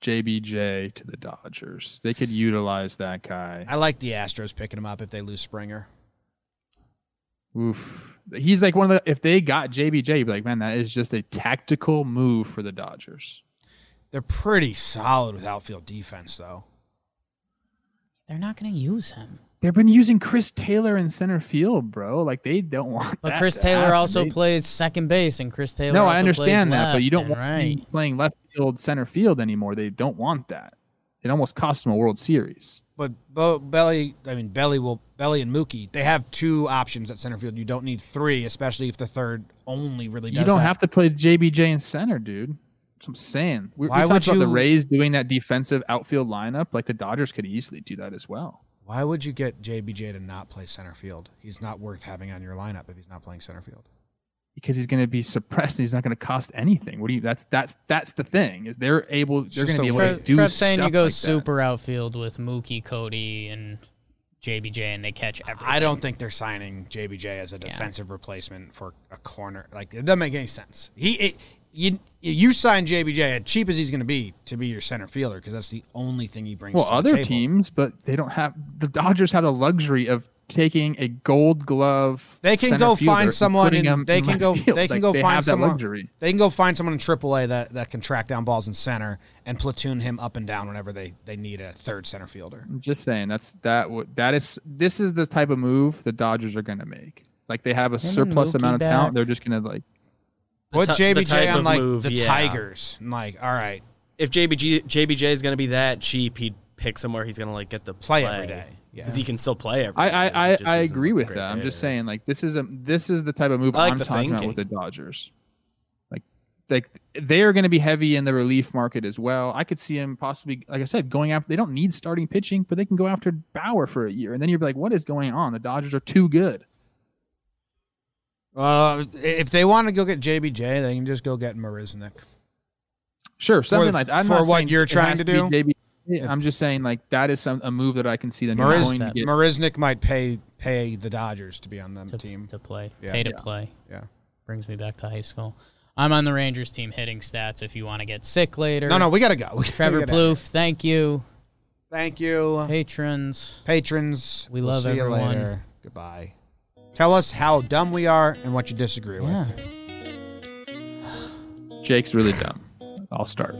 JBJ to the Dodgers. They could utilize that guy. I like the Astros picking him up if they lose Springer. Oof. He's like one of the if they got JBJ, you'd be like, man, that is just a tactical move for the Dodgers. They're pretty solid with outfield defense, though. They're not going to use him. They've been using Chris Taylor in center field, bro. Like they don't want. That. But that Chris to Taylor happen. also They- plays second base, and Chris Taylor. No, also I understand plays that, but you don't want and him right. playing left field, center field anymore. They don't want that. It almost cost them a World Series. But Bo- Belly, I mean Belly will Belly and Mookie. They have two options at center field. You don't need three, especially if the third only really does. You don't that. have to play JBJ in center, dude. That's what I'm saying. We, we Why talked would about the Rays doing that defensive outfield lineup. Like the Dodgers could easily do that as well. Why would you get JBJ to not play center field? He's not worth having on your lineup if he's not playing center field. Because he's going to be suppressed. And he's not going to cost anything. What do you? That's that's that's the thing. Is they're able. They're going to be a able way- to Trev, do Trev saying you go like that. super outfield with Mookie, Cody, and JBJ, and they catch everything. I don't think they're signing JBJ as a defensive replacement for a corner. Like it doesn't make any sense. He it, you you sign JBJ as cheap as he's going to be to be your center fielder because that's the only thing he brings. Well, to the other table. teams, but they don't have. The Dodgers have the luxury of taking a Gold Glove. They can go find someone in- him they in can go- field. they can Like, go they find have someone- that luxury. They can go find someone in AAA that, that can track down balls in center and platoon him up and down whenever they, they need a third center fielder. I'm just saying that's that. That is. This is the type of move the Dodgers are going to make. Like they have a Him and surplus Mookie amount of back. talent. They're just going to like. Put ty- JBJ type on like move, the yeah. Tigers. And like, all right, If JBG JBJ is going to be that cheap, he'd pick somewhere he's going to like get to play, play, every day. Yeah. because he can still play every I. I I, I agree with great that. I'm just saying like this is a this is the type of move I like I'm the talking about with the Dodgers. Like like they are going to be heavy in the relief market as well. I could see him possibly, like I said, going after. They don't need starting pitching, but they can go after Bauer for a year, and then you're like, what is going on? The Dodgers are too good. Uh, if they want to go get JBJ, they can just go get Marisnick. Sure, something the- like I'm for not what saying you're trying to do? JB I'm just saying like that is some a move that I can see them Mariz- going to get. Marisnick might pay pay the Dodgers to be on them to, team. to play, Yeah. pay to Yeah. play. Yeah. Brings me back to high school. I'm on the Rangers team hitting stats if you want to get sick later. No, no, we gotta go. We Trevor gotta- Plouffe, thank you. Thank you, Patrons. patrons. We We'll love see you everyone. later. Goodbye. Tell us how dumb we are and what you disagree Yeah. with. Jake's really dumb. I'll start.